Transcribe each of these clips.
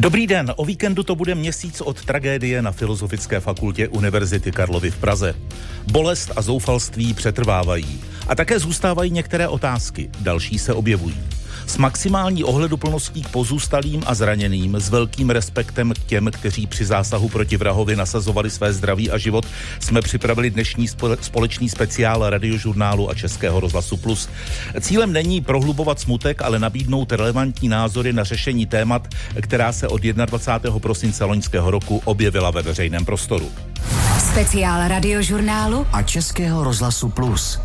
Dobrý den, o víkendu to bude měsíc od tragédie na Filozofické fakultě Univerzity Karlovy v Praze. Bolest a zoufalství přetrvávají. A také zůstávají některé otázky, další se objevují s maximální ohleduplností k pozůstalým a zraněným, s velkým respektem k těm, kteří při zásahu proti vrahovi nasazovali své zdraví a život, jsme připravili dnešní společný speciál radiožurnálu a Českého rozhlasu Plus. Cílem není prohlubovat smutek, ale nabídnout relevantní názory na řešení témat, která se od 21. prosince loňského roku objevila ve veřejném prostoru. Speciál radiožurnálu a Českého rozhlasu Plus.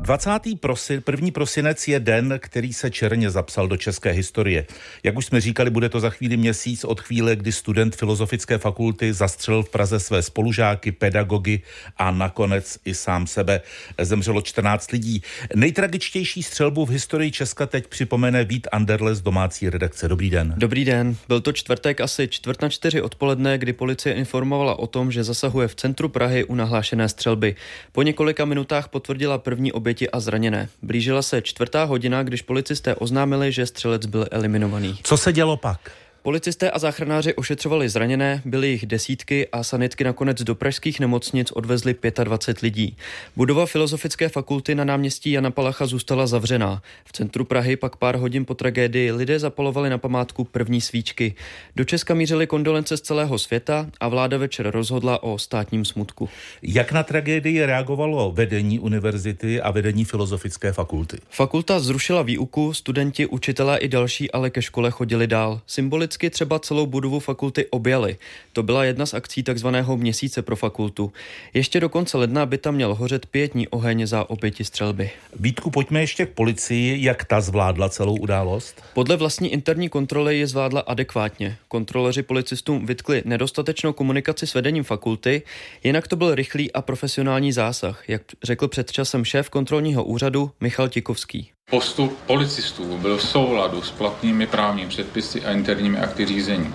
20. Prosi, první prosinec je den, který se černě zapsal do české historie. Jak už jsme říkali, bude to za chvíli měsíc od chvíle, kdy student Filozofické fakulty zastřelil v Praze své spolužáky, pedagogy a nakonec i sám sebe. Zemřelo 14 lidí. Nejtragičtější střelbu v historii Česka teď připomene Vít Anderle z domácí redakce. Dobrý den. Dobrý den. Byl to čtvrtek asi čtvrt na čtyři odpoledne, kdy policie informovala o tom, že zasahuje v centru Prahy u nahlášené střelby. Po několika minutách potvrdila první oběť oběti a zraněné. Blížila se čtvrtá hodina, když policisté oznámili, že střelec byl eliminovaný. Co se dělo pak? Policisté a záchranáři ošetřovali zraněné, byly jich desítky a sanitky nakonec do pražských nemocnic odvezli 25 lidí. Budova Filozofické fakulty na náměstí Jana Palacha zůstala zavřená. V centru Prahy pak pár hodin po tragédii lidé zapalovali na památku první svíčky. Do Česka mířily kondolence z celého světa a vláda večer rozhodla o státním smutku. Jak na tragédii reagovalo vedení univerzity a vedení Filozofické fakulty? Fakulta zrušila výuku, studenti, učitelé i další ale ke škole chodili dál. Symboli symbolicky třeba celou budovu fakulty objali. To byla jedna z akcí takzvaného měsíce pro fakultu. Ještě do konce ledna by tam měl hořet pětní oheň za oběti střelby. Vítku, pojďme ještě k policii. Jak ta zvládla celou událost? Podle vlastní interní kontroly je zvládla adekvátně. Kontroleři policistům vytkli nedostatečnou komunikaci s vedením fakulty, jinak to byl rychlý a profesionální zásah, jak řekl před časem šéf kontrolního úřadu Michal Tikovský. Postup policistů byl v souladu s platnými právními předpisy a interními akty řízení.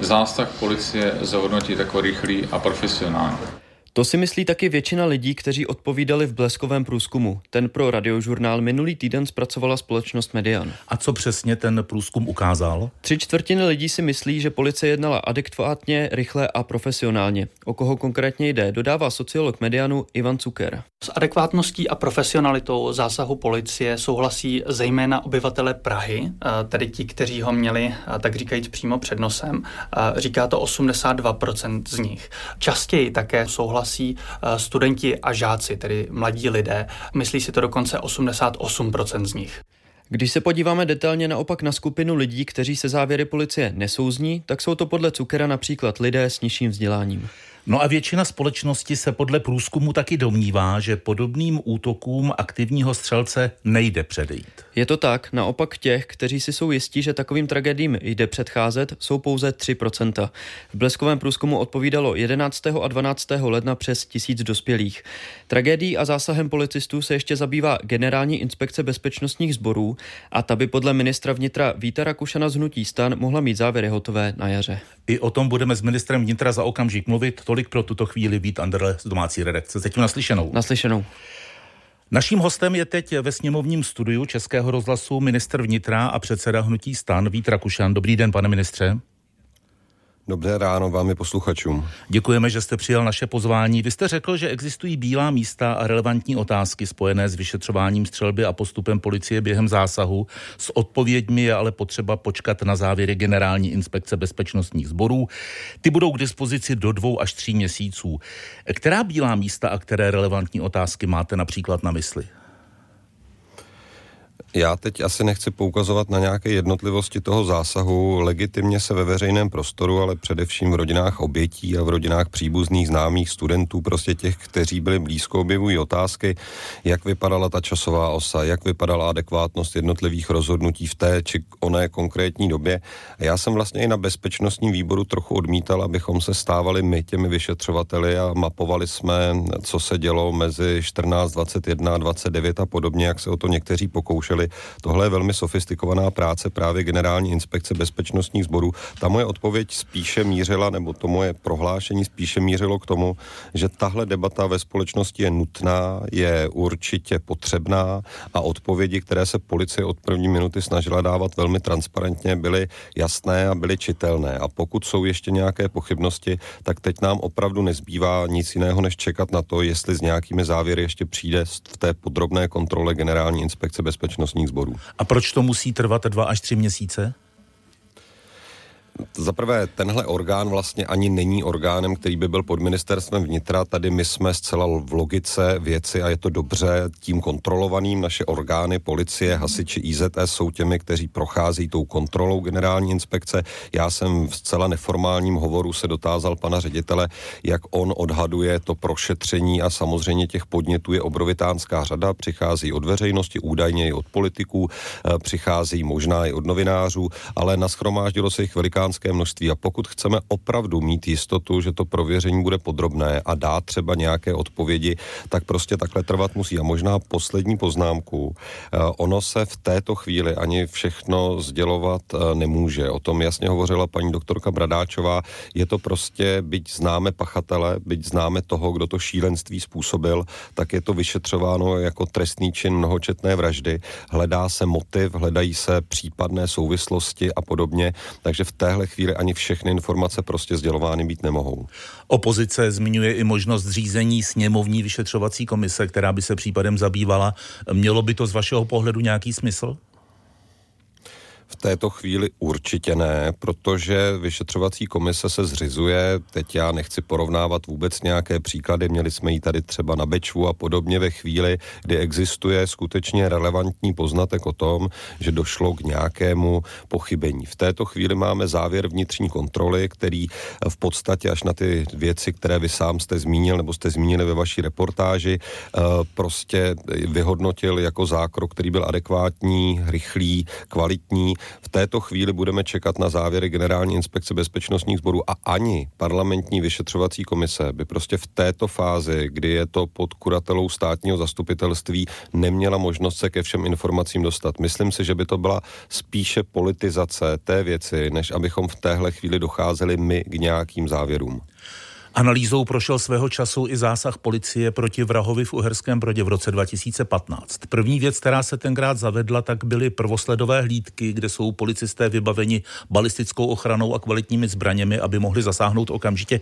Zásah policie zhodnotit jako rychlý a profesionální. To si myslí taky většina lidí, kteří odpovídali v bleskovém průzkumu. Ten pro radiožurnál minulý týden zpracovala společnost Median. A co přesně ten průzkum ukázal? Tři čtvrtiny lidí si myslí, že policie jednala adekvátně, rychle a profesionálně. O koho konkrétně jde, dodává sociolog Medianu Ivan Cuker. S adekvátností a profesionalitou zásahu policie souhlasí zejména obyvatele Prahy, eh, tedy ti, kteří ho měli, eh, tak říkajíc, přímo před nosem. Eh, říká to 82% z nich. Častěji také souhlasí souhlasí eh, studenti a žáci, tedy mladí lidé. Myslí si to dokonce 88% z nich. Když se podíváme detailně naopak na skupinu lidí, kteří se závěry policie nesouzní, tak jsou to podle Cukera například lidé s nižším vzděláním. No a většina společnosti se podle průzkumu taky domnívá, že podobným útokům aktivního střelce nejde předejít. Je to tak, naopak těch, kteří si jsou jistí, že takovým tragédiím jde předcházet, jsou pouze 3%. V bleskovém průzkumu odpovídalo 11. a 12. ledna přes tisíc dospělých. Tragédií a zásahem policistů se ještě zabývá Generální inspekce bezpečnostních sborů a ta by podle ministra vnitra Víta Rakušana z Hnutí stan mohla mít závěry hotové na jaře. I o tom budeme s ministrem vnitra za okamžik mluvit. Tolik pro tuto chvíli Vít Anderle z domácí redakce. Zatím naslyšenou. Naslyšenou. Naším hostem je teď ve sněmovním studiu Českého rozhlasu minister vnitra a předseda hnutí stan Vít Rakušan. Dobrý den, pane ministře. Dobré ráno vám i posluchačům. Děkujeme, že jste přijal naše pozvání. Vy jste řekl, že existují bílá místa a relevantní otázky spojené s vyšetřováním střelby a postupem policie během zásahu. S odpověďmi je ale potřeba počkat na závěry Generální inspekce bezpečnostních sborů. Ty budou k dispozici do dvou až tří měsíců. Která bílá místa a které relevantní otázky máte například na mysli? Já teď asi nechci poukazovat na nějaké jednotlivosti toho zásahu. Legitimně se ve veřejném prostoru, ale především v rodinách obětí a v rodinách příbuzných, známých studentů, prostě těch, kteří byli blízko, objevují otázky, jak vypadala ta časová osa, jak vypadala adekvátnost jednotlivých rozhodnutí v té či oné konkrétní době. A já jsem vlastně i na bezpečnostním výboru trochu odmítal, abychom se stávali my těmi vyšetřovateli a mapovali jsme, co se dělo mezi 14, 21, 29 a podobně, jak se o to někteří pokoušeli slyšeli. Tohle je velmi sofistikovaná práce právě generální inspekce bezpečnostních sborů. Ta moje odpověď spíše mířila, nebo to moje prohlášení spíše mířilo k tomu, že tahle debata ve společnosti je nutná, je určitě potřebná a odpovědi, které se policie od první minuty snažila dávat velmi transparentně, byly jasné a byly čitelné. A pokud jsou ještě nějaké pochybnosti, tak teď nám opravdu nezbývá nic jiného, než čekat na to, jestli s nějakými závěry ještě přijde v té podrobné kontrole Generální inspekce bezpečnostních sborů. A proč to musí trvat dva až tři měsíce? Za prvé, tenhle orgán vlastně ani není orgánem, který by byl pod ministerstvem vnitra. Tady my jsme zcela v logice věci a je to dobře tím kontrolovaným. Naše orgány, policie, hasiči IZS jsou těmi, kteří prochází tou kontrolou generální inspekce. Já jsem v zcela neformálním hovoru se dotázal pana ředitele, jak on odhaduje to prošetření a samozřejmě těch podnětů je obrovitánská řada. Přichází od veřejnosti, údajně i od politiků, eh, přichází možná i od novinářů, ale naschromáždilo se jich veliká velikánské množství a pokud chceme opravdu mít jistotu, že to prověření bude podrobné a dá třeba nějaké odpovědi, tak prostě takhle trvat musí. A možná poslední poznámku. Eh, ono se v této chvíli ani všechno sdělovat eh, nemůže. O tom jasně hovořila paní doktorka Bradáčová. Je to prostě, byť známe pachatele, byť známe toho, kdo to šílenství způsobil, tak je to vyšetřováno jako trestný čin mnohočetné vraždy. Hledá se motiv, hledají se případné souvislosti a podobně. Takže v té téhle chvíli ani všechny informace prostě sdělovány být nemohou. Opozice zmiňuje i možnost zřízení sněmovní vyšetřovací komise, která by se případem zabývala. Mělo by to z vašeho pohledu nějaký smysl? V této chvíli určitě ne, protože vyšetřovací komise se zřizuje, teď já nechci porovnávat vůbec nějaké příklady, měli jsme ji tady třeba na Bečvu a podobně ve chvíli, kdy existuje skutečně relevantní poznatek o tom, že došlo k nějakému pochybení. V této chvíli máme závěr vnitřní kontroly, který v podstatě až na ty věci, které vy sám jste zmínil nebo jste zmínili ve vaší reportáži, eh, prostě vyhodnotil jako zákrok, který byl adekvátní, rychlý, kvalitní v této chvíli budeme čekat na závěry Generální inspekce bezpečnostních sborů a ani parlamentní vyšetřovací komise by prostě v této fázi, kdy je to pod kuratelou státního zastupitelství, neměla možnost se ke všem informacím dostat. Myslím si, že by to byla spíše politizace té věci, než abychom v téhle chvíli docházeli my k nějakým závěrům. Analýzou prošel svého času i zásah policie proti vrahovi v Uherském Brodě v roce 2015. První věc, která se tenkrát zavedla, tak byly prvosledové hlídky, kde jsou policisté vybaveni balistickou ochranou a kvalitními zbraněmi, aby mohli zasáhnout okamžitě.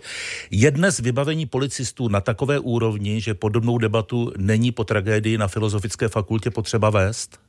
Je dnes vybavení policistů na takové úrovni, že podobnou debatu není po tragédii na Filozofické fakultě potřeba vést?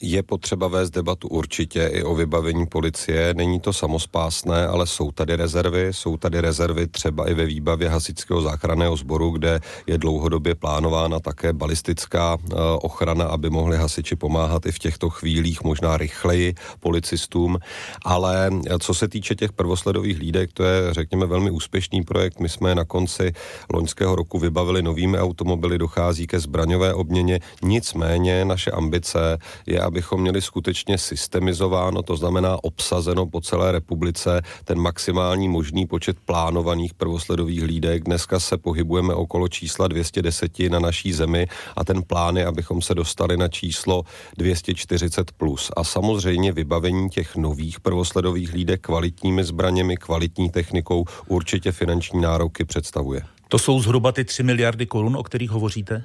Je potřeba vést debatu určitě i o vybavení policie. Není to samospásné, ale jsou tady rezervy. Jsou tady rezervy třeba i ve výbavě hasičského záchranného sboru, kde je dlouhodobě plánována také balistická eh, ochrana, aby mohli hasiči pomáhat i v těchto chvílích možná rychleji policistům. Ale eh, co se týče těch prvosledových hlídek, to je, řekněme, velmi úspěšný projekt. My jsme na konci loňského roku vybavili novými automobily, dochází ke zbraňové obměně. Nicméně naše ambice je, abychom měli skutečně systemizováno, to znamená obsazeno po celé republice ten maximální možný počet plánovaných prvosledových hlídek. Dneska se pohybujeme okolo čísla 210 na naší zemi a ten plán je, abychom se dostali na číslo 240 plus. A samozřejmě vybavení těch nových prvosledových hlídek kvalitními zbraněmi, kvalitní technikou určitě finanční nároky představuje. To jsou zhruba ty 3 miliardy korun, o kterých hovoříte?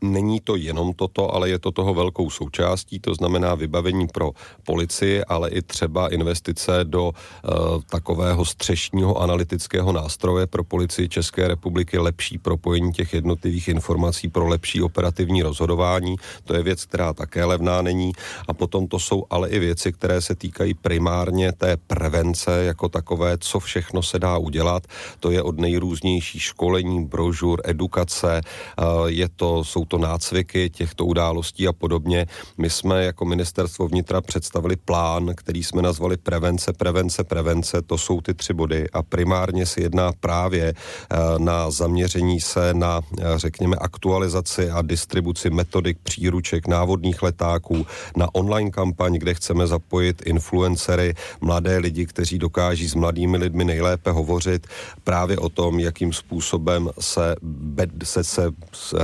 Není to jenom toto, ale je to toho velkou součástí, to znamená vybavení pro policii, ale i třeba investice do uh, takového střešního analytického nástroje pro policii České republiky, lepší propojení těch jednotlivých informací pro lepší operativní rozhodování. To je věc, která také levná není. A potom to jsou ale i věci, které se týkají primárně té prevence jako takové, co všechno se dá udělat. To je od nejrůznější školení, brožur, edukace, uh, je to, jsou to nácviky těchto událostí a podobně. My jsme jako ministerstvo vnitra představili plán, který jsme nazvali prevence, prevence, prevence. To jsou ty tři body a primárně se jedná právě eh, na zaměření se na, eh, řekněme, aktualizaci a distribuci metodik příruček návodných letáků, na online kampaň, kde chceme zapojit influencery, mladé lidi, kteří dokáží s mladými lidmi nejlépe hovořit právě o tom, jakým způsobem se, se, se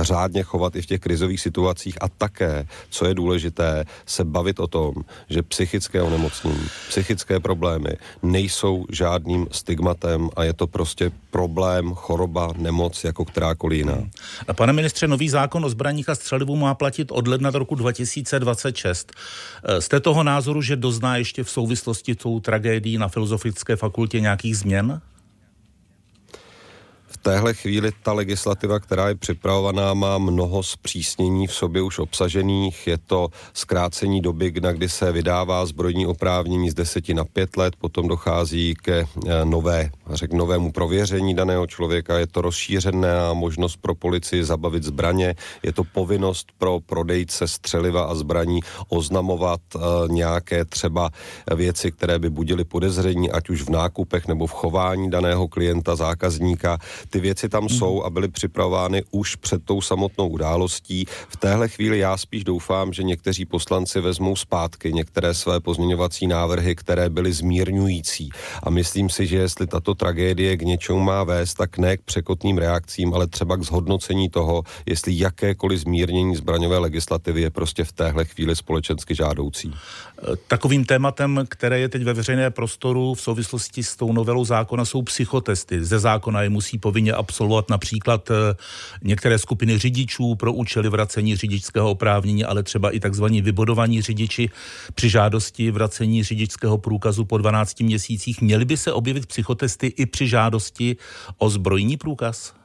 řádně chovat i v těch krizových situacích a také, co je důležité, se bavit o tom, že psychické onemocnění, psychické problémy nejsou žádným stigmatem a je to prostě problém, choroba, nemoc jako kterákoliv jiná. A pane ministře, nový zákon o zbraních a střelivu má platit od ledna do roku 2026. Jste toho názoru, že dozná ještě v souvislosti s tou tragédií na Filozofické fakultě nějakých změn? Téhle chvíli ta legislativa, která je připravovaná, má mnoho zpřísnění v sobě už obsažených. Je to zkrácení doby, na kdy se vydává zbrojní oprávnění z 10 na 5 let, potom dochází ke eh, nové, řek, novému prověření daného člověka. Je to rozšířená možnost pro policii zabavit zbraně, je to povinnost pro prodejce střeliva a zbraní oznamovat uh, nějaké třeba věci, které by budily podezření, ať už v nákupech nebo v chování daného klienta, zákazníka ty věci tam hmm. jsou a byly připravovány už před tou samotnou událostí. V téhle chvíli já spíš doufám, že někteří poslanci vezmou zpátky některé své pozměňovací návrhy, které byly zmírňující. A myslím si, že jestli tato tragédie k něčemu má vést, tak ne k překotným reakcím, ale třeba k zhodnocení toho, jestli jakékoliv zmírnění zbraňové legislativy je prostě v téhle chvíli společensky žádoucí. Takovým tématem, které je teď ve veřejné prostoru v souvislosti s tou novelou zákona, jsou psychotesty. Ze zákona je musí povinně absolvovat například eh, některé skupiny řidičů pro účely vracení řidičského oprávnění, ale třeba i takzvaní vybodovaní řidiči při žádosti vracení řidičského průkazu po 12 měsících. Měly by se objevit psychotesty i při žádosti o zbrojní průkaz?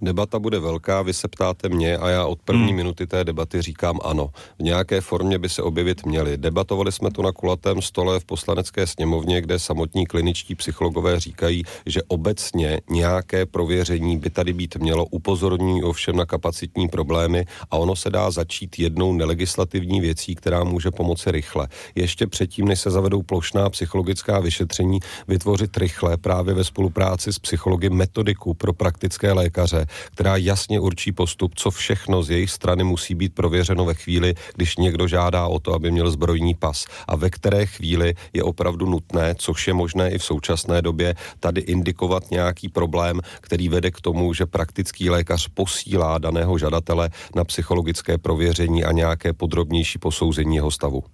Debata bude velká, vy se ptáte mě a já od první hmm. minuty té debaty říkám ano. V nějaké formě by se objevit měly. Debatovali jsme to na kulatém stole v poslanecké sněmovně, kde samotní kliničtí psychologové říkají, že obecně nějaké prověření by tady být mělo, upozorní ovšem na kapacitní problémy a ono se dá začít jednou nelegislativní věcí, která může pomoci rychle. Ještě předtím, než se zavedou plošná psychologická vyšetření, vytvořit rychle právě ve spolupráci s psychologi metodiku pro praktické lékaře, která jasně určí postup, co všechno z jejich strany musí být prověřeno ve chvíli, když někdo žádá o to, aby měl zbrojní pas a ve které chvíli je opravdu nutné, což je možné i v současné době, tady indikovat nějaký problém, který vede k tomu, že praktický lékař posílá daného žadatele na psychologické prověření a nějaké podrobnější posouzení jeho stavu.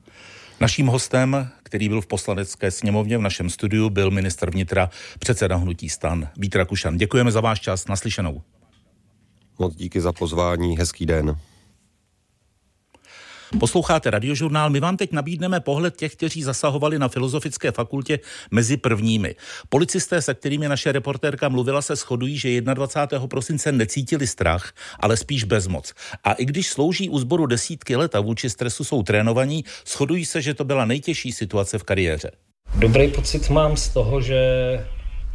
Naším hostem, který byl v poslanecké sněmovně v našem studiu, byl minister vnitra, předseda hnutí stan Vít Rakušan. Děkujeme za váš čas. Naslyšenou. Moc díky za pozvání, hezký den. Posloucháte radiožurnál, my vám teď nabídneme pohled těch, kteří zasahovali na Filozofické fakultě mezi prvními. Policisté, se kterými naše reportérka mluvila, se shodují, že 21. prosince necítili strach, ale spíš bezmoc. A i když slouží u sboru desítky let a vůči stresu jsou trénovaní, shodují se, že to byla nejtěžší situace v kariéře. Dobrý pocit mám z toho, že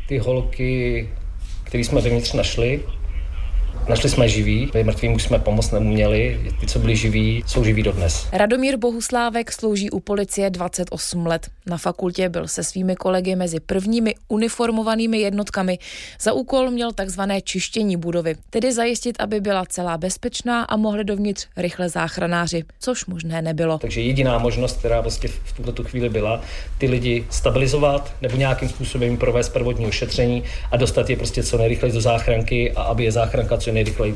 ty holky, které jsme vevnitř našli, Našli jsme živí, mrtvým už jsme pomoct neuměli, ty, co byli živí, jsou živí dodnes. Radomír Bohuslávek slouží u policie 28 let. Na fakultě byl se svými kolegy mezi prvními uniformovanými jednotkami. Za úkol měl takzvané čištění budovy, tedy zajistit, aby byla celá bezpečná a mohli dovnitř rychle záchranáři, což možné nebylo. Takže jediná možnost, která vlastně v tuto chvíli byla, ty lidi stabilizovat nebo nějakým způsobem provést prvotní ošetření a dostat je prostě co nejrychleji do záchranky a aby je záchranka co nejrychleji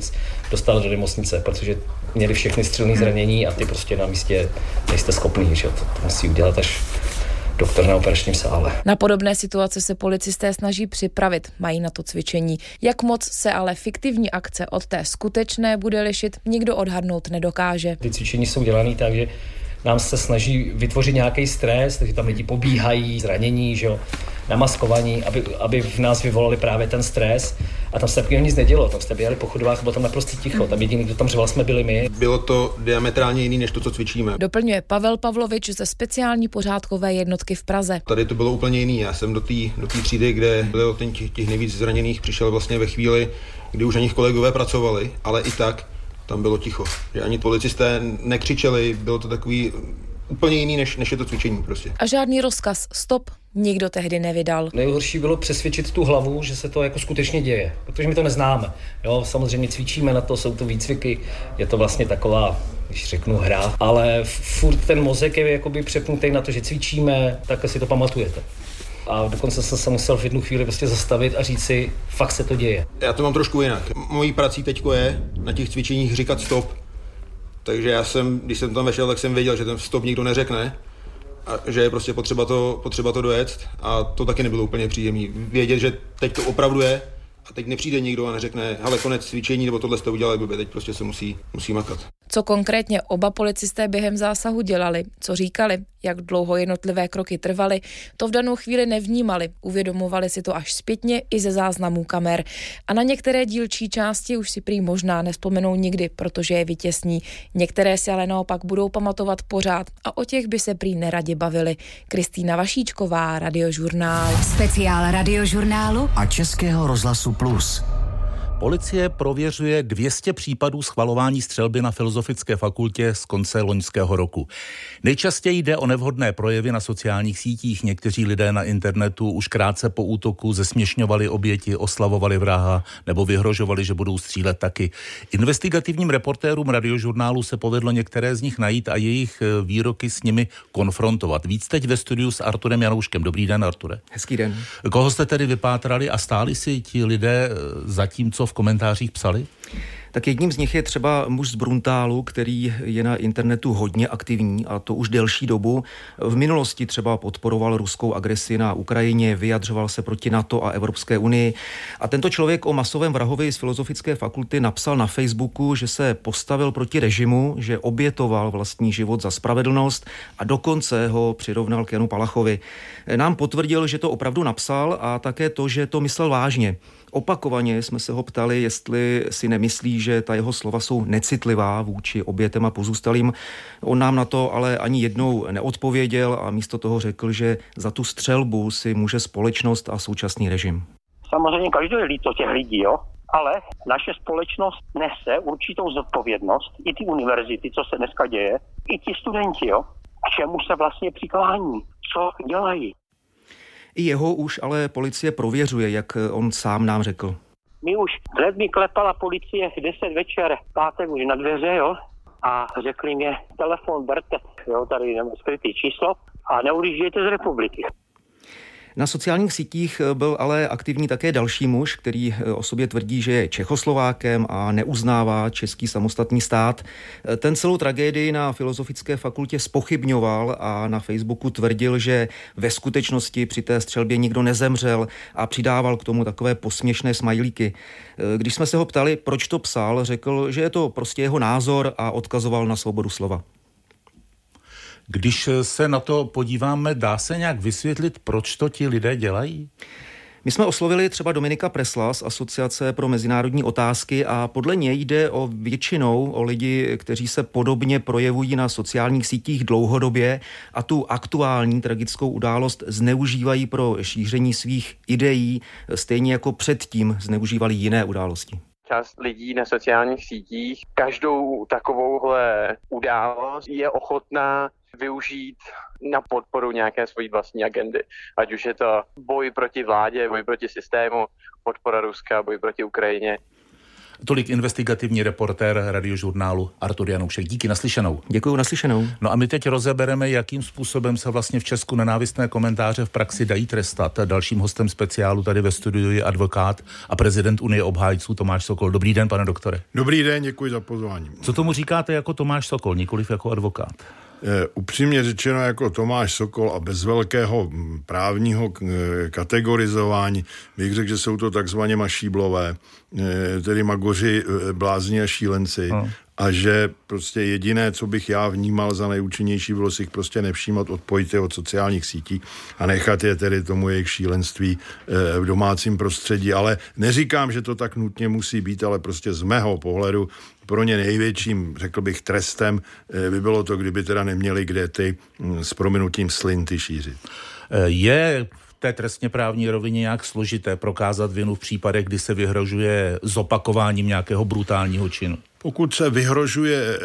dostala do nemocnice, protože měli všechny střelné zranění a ty prostě na místě nejste schopný, že to, to musí udělat až doktor na operačním sále. Na podobné situace se policisté snaží připravit, mají na to cvičení. Jak moc se ale fiktivní akce od té skutečné bude lišit, nikdo odhadnout nedokáže. Ty cvičení jsou dělané tak, že nám se snaží vytvořit nějaký stres, takže tam lidi pobíhají, zranění, že jo, namaskovaní, aby, aby v nás vyvolali právě ten stres. A tam se takového nic nedělo, tam jste běhali po chodovách, bylo tam naprosto ticho, tam jediný, kdo tam řval, jsme byli my. Bylo to diametrálně jiný, než to, co cvičíme. Doplňuje Pavel Pavlovič ze speciální pořádkové jednotky v Praze. Tady to bylo úplně jiný. Já jsem do té do třídy, kde bylo ten těch, těch nejvíc zraněných, přišel vlastně ve chvíli, kdy už na nich kolegové pracovali, ale i tak tam bylo ticho. Že ani policisté nekřičeli, bylo to takový úplně jiný, než, než je to cvičení prostě. A žádný rozkaz stop nikdo tehdy nevydal. Nejhorší bylo přesvědčit tu hlavu, že se to jako skutečně děje, protože my to neznáme. Jo, samozřejmě cvičíme na to, jsou to výcviky, je to vlastně taková, když řeknu hra, ale furt ten mozek je jakoby přepnutý na to, že cvičíme, tak si to pamatujete. A dokonce jsem se musel v jednu chvíli prostě zastavit a říct si, fakt se to děje. Já to mám trošku jinak. Mojí prací teďko je na těch cvičeních říkat stop. Takže já jsem, když jsem tam vešel, tak jsem věděl, že ten stop nikdo neřekne a že je prostě potřeba to, potřeba to dojet a to taky nebylo úplně příjemné. Vědět, že teď to opravdu je a teď nepřijde nikdo a neřekne, hele, konec cvičení, nebo tohle jste udělali blbě, teď prostě se musí, musí makat. Co konkrétně oba policisté během zásahu dělali, co říkali, jak dlouho jednotlivé kroky trvaly, to v danou chvíli nevnímali, uvědomovali si to až zpětně i ze záznamů kamer. A na některé dílčí části už si prý možná nespomenou nikdy, protože je vytěsní. Některé si ale naopak budou pamatovat pořád a o těch by se prý neradě bavili. Kristýna Vašíčková, Radiožurnál. Speciál Radiožurnálu a Českého rozhlasu Plus. Policie prověřuje 200 případů schvalování střelby na Filozofické fakultě z konce loňského roku. Nejčastěji jde o nevhodné projevy na sociálních sítích. Někteří lidé na internetu už krátce po útoku zesměšňovali oběti, oslavovali vraha nebo vyhrožovali, že budou střílet taky. Investigativním reportérům radiožurnálu se povedlo některé z nich najít a jejich eh, výroky s nimi konfrontovat. Víc teď ve studiu s Arturem Janouškem. Dobrý den, Arture. Hezký den. Koho jste tedy vypátrali a stáli si ti lidé eh, za tím, co v komentářích psali? Tak jedním z nich je třeba muž z Bruntálu, který je na internetu hodně aktivní a to už delší dobu. V minulosti třeba podporoval ruskou agresi na Ukrajině, vyjadřoval se proti NATO a Evropské unii. A tento člověk o masovém vrahovi z Filozofické fakulty napsal na Facebooku, že se postavil proti režimu, že obětoval vlastní život za spravedlnost a dokonce ho přirovnal k Janu Palachovi. Nám potvrdil, že to opravdu napsal a také to, že to myslel vážně. Opakovaně jsme se ho ptali, jestli si nemyslí, že ta jeho slova jsou necitlivá vůči obětem a pozůstalým. On nám na to ale ani jednou neodpověděl a místo toho řekl, že za tu střelbu si může společnost a současný režim. Samozřejmě každý je líto těch lidí, jo? ale naše společnost nese určitou zodpovědnost, i ty univerzity, co se dneska děje, i ti studenti, jo? k čemu se vlastně přiklání, co dělají. I jeho už ale policie prověřuje, jak on sám nám řekl. My už hned mi klepala policie v 10 večer, pátek už na dveře, jo, a řekli mě, telefon berte, jo, tady skrytý číslo a neodjíždějte z republiky. Na sociálních sítích eh, byl ale aktivní také další muž, který eh, o sobě tvrdí, že je Čechoslovákem a neuznává český samostatný stát. Eh, ten celou tragédii na Filozofické fakultě spochybňoval a na Facebooku tvrdil, že ve skutečnosti při té střelbě nikdo nezemřel a přidával k tomu takové posměšné smajlíky. Když jsme se ho ptali, proč to psal, řekl, že je to prostě jeho názor a odkazoval na svobodu slova. Když se na to podíváme, dá se nějak vysvětlit, proč to ti lidé dělají? My jsme oslovili třeba Dominika Presla z Asociace pro mezinárodní otázky a podle něj jde o většinou o lidi, kteří se podobně projevují na sociálních sítích dlouhodobě a tu aktuální tragickou událost zneužívají pro šíření svých ideí, stejně jako předtím zneužívali jiné události část lidí na sociálních sítích každou takovouhle událost je ochotná využít na podporu nějaké svojí vlastní agendy. Ať už je to boj proti vládě, boj proti systému, podpora Ruska, boj proti Ukrajině. Tolik investigativní reportér radiožurnálu Artur Janoušek. Díky naslyšenou. Děkuji naslyšenou. No a my teď rozebereme, jakým způsobem se vlastně v Česku nenávistné komentáře v praxi dají trestat. Dalším hostem speciálu tady ve studiu je advokát a prezident Unie obhájců Tomáš Sokol. Dobrý den, pane doktore. Dobrý den, děkuji za pozvání. Co tomu říkáte jako Tomáš Sokol, nikoliv jako advokát? Eh, upřímně řečeno jako Tomáš Sokol a bez velkého hm, právního eh, kategorizování bych řekl, že jsou to takzvaně mašíblové, eh, tedy magoři, blázni a šílenci. No a že prostě jediné, co bych já vnímal za nejúčinnější, bylo si jich prostě nevšímat, odpojit je od sociálních sítí a nechat je tedy tomu jejich šílenství v domácím prostředí. Ale neříkám, že to tak nutně musí být, ale prostě z mého pohledu pro ně největším, řekl bych, trestem eh, by bylo to, kdyby teda neměli kde ty hm, s prominutím slinty šířit. Eh, je té trestně právní rovině nějak složité prokázat vinu v případech, kdy se vyhrožuje zopakováním nějakého brutálního činu? Pokud se vyhrožuje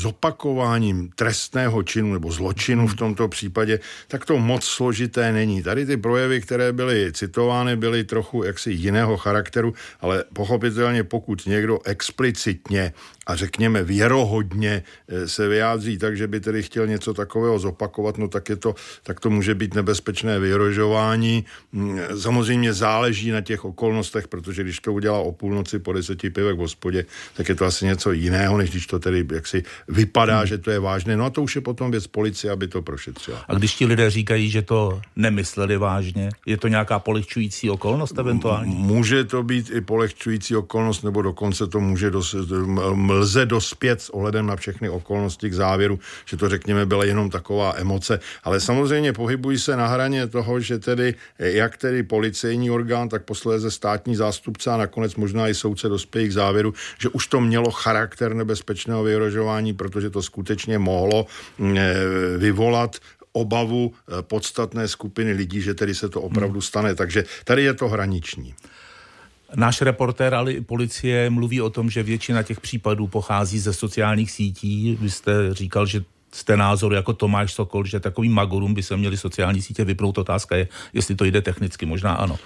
zopakováním trestného činu nebo zločinu v tomto případě, tak to moc složité není. Tady ty projevy, které byly citovány, byly trochu jaksi jiného charakteru, ale pochopitelně pokud někdo explicitně a řekněme věrohodně eh, se vyjádří tak, že by tedy chtěl něco takového zopakovat, no tak, je to, tak to může být nebezpečné vyhrožování. Mm, samozřejmě záleží na těch okolnostech, protože když to udělá o půlnoci po deseti pivek v hospodě, tak je to asi něco jiného, než když to tedy jaksi vypadá, hmm. že to je vážné. No a to už je potom věc policie, aby to prošetřila. A když ti lidé říkají, že to nemysleli vážně, je to nějaká polehčující okolnost eventuálně? Může to být i polehčující okolnost, nebo dokonce to může dos, lze dospět s ohledem na všechny okolnosti k závěru, že to řekněme byla jenom taková emoce. Ale samozřejmě pohybují se na hraně toho, že tedy jak tedy policejní orgán, tak posléze státní zástupce a nakonec možná i soudce dospějí k závěru, že už to mělo charakter nebezpečného vyhrožování, protože to skutečně mohlo mm, eh, vyvolat obavu eh, podstatné skupiny lidí, že tedy se to opravdu stane. Takže tady je to hraniční. Náš reportér, ale i policie mluví o tom, že většina těch případů pochází ze sociálních sítí. Vy jste říkal, že jste názoru jako Tomáš Sokol, že takový magorům by se měli sociální sítě vypnout. Otázka je, jestli to jde technicky, možná ano.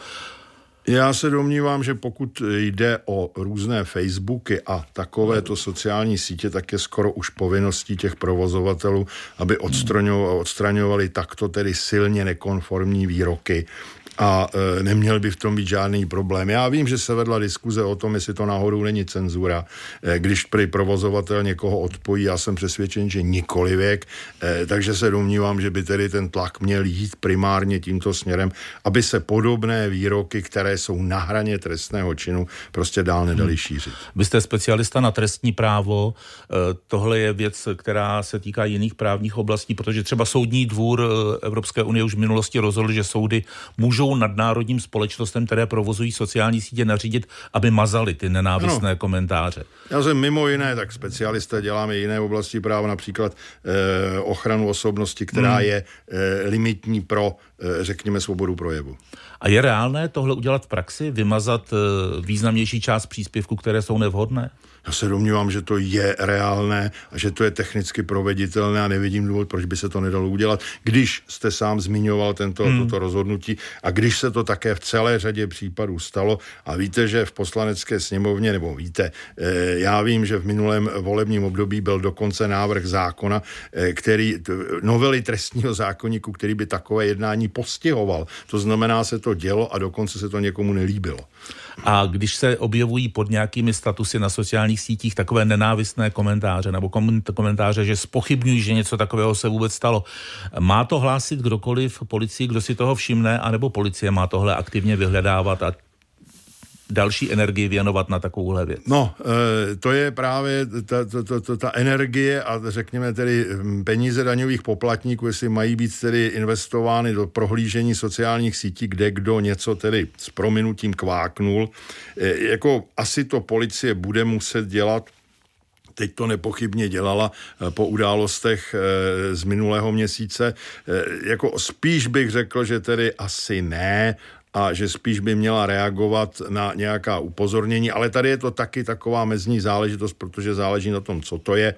Já se domnívám, že pokud jde o různé Facebooky a takovéto sociální sítě, tak je skoro už povinností těch provozovatelů, aby odstraňovali takto tedy silně nekonformní výroky a e, neměl by v tom být žádný problém. Já vím, že se vedla diskuze o tom, jestli to náhodou není cenzura, e, když prý provozovatel někoho odpojí, já jsem přesvědčen, že nikoli věk, e, takže se domnívám, že by tedy ten tlak měl jít primárně tímto směrem, aby se podobné výroky, které jsou na hraně trestného činu, prostě dál nedali hmm. šířit. Vy jste specialista na trestní právo, e, tohle je věc, která se týká jiných právních oblastí, protože třeba Soudní dvůr e, Evropské unie už v minulosti rozhodl, že soudy můžou můžou nadnárodním společnostem, které provozují sociální sítě, nařídit, aby mazali ty nenávistné no. komentáře. Já jsem mimo jiné, tak specialista děláme jiné oblasti práva, například eh, ochranu osobnosti, která hmm. je eh, limitní pro, eh, řekněme, svobodu projevu. A je reálné tohle udělat v praxi, vymazat eh, významnější část příspěvků, které jsou nevhodné? Já se domnívám, že to je reálné a že to je technicky proveditelné a nevidím důvod, proč by se to nedalo udělat, když jste sám zmiňoval tento, hmm. toto rozhodnutí a když se to také v celé řadě případů stalo a víte, že v poslanecké sněmovně, nebo víte, eh, já vím, že v minulém volebním období byl dokonce návrh zákona, eh, který novely trestního zákonníku, který by takové jednání postihoval. To znamená, se to dělo a dokonce se to někomu nelíbilo. A když se objevují pod nějakými statusy na sociálních sítích takové nenávistné komentáře nebo komentáře, že spochybňují, že něco takového se vůbec stalo, má to hlásit kdokoliv policii, kdo si toho všimne, anebo policie má tohle aktivně vyhledávat a další energii věnovat na takovouhle věc? No, eh, to je právě ta, ta, ta, ta energie a řekněme tedy hm, peníze daňových poplatníků, jestli mají být tedy investovány do prohlížení sociálních sítí, kde kdo něco tedy s prominutím kváknul. Eh, jako asi to policie bude muset dělat, teď to nepochybně dělala eh, po událostech z minulého měsíce. Jako spíš bych řekl, že tedy asi ne, a že spíš by měla reagovat na nějaká upozornění, ale tady je to taky taková mezní záležitost, protože záleží na tom, co to je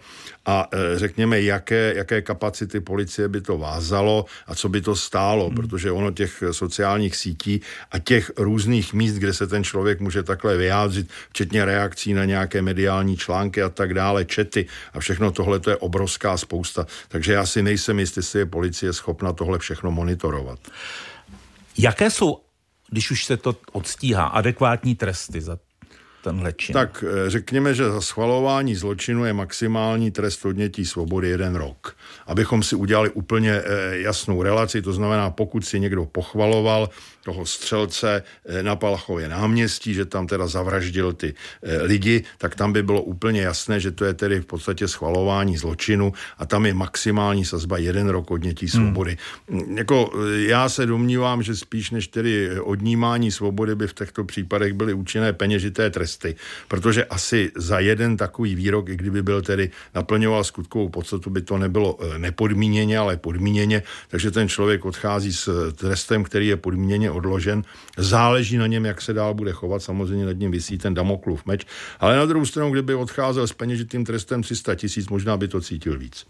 a e, řekněme, jaké, jaké kapacity policie by to vázalo a co by to stálo, hmm. protože ono těch sociálních sítí a těch různých míst, kde se ten člověk může takhle vyjádřit, včetně reakcí na nějaké mediální články a tak dále, čety a všechno tohle to je obrovská spousta. Takže já si nejsem jistý, jestli je policie schopna tohle všechno monitorovat. Jaké jsou když už se to odstíhá, adekvátní tresty za tenhle čin? Tak eh, řekněme, že za schvalování zločinu je maximální trest odnětí svobody jeden rok. Abychom si udělali úplně eh, jasnou relaci, to znamená, pokud si někdo pochvaloval toho střelce eh, na Palachově náměstí, že tam teda zavraždil ty lidi, tak tam by bylo úplně jasné, že to je tedy v podstatě schvalování zločinu a tam je maximální sazba jeden rok odnětí hmm. svobody. Hmm. Jako já se domnívám, že spíš než tedy odnímání svobody by v těchto případech byly účinné peněžité tresty protože asi za jeden takový výrok, i kdyby byl tedy naplňoval skutkovou podstatu, by to nebylo nepodmíněně, ale podmíněně, takže ten člověk odchází s trestem, který je podmíněně odložen. Záleží na něm, jak se dál bude chovat, samozřejmě nad ním vysí ten Damoklův meč, ale na druhou stranu, kdyby odcházel s peněžitým trestem 300 tisíc, možná by to cítil víc.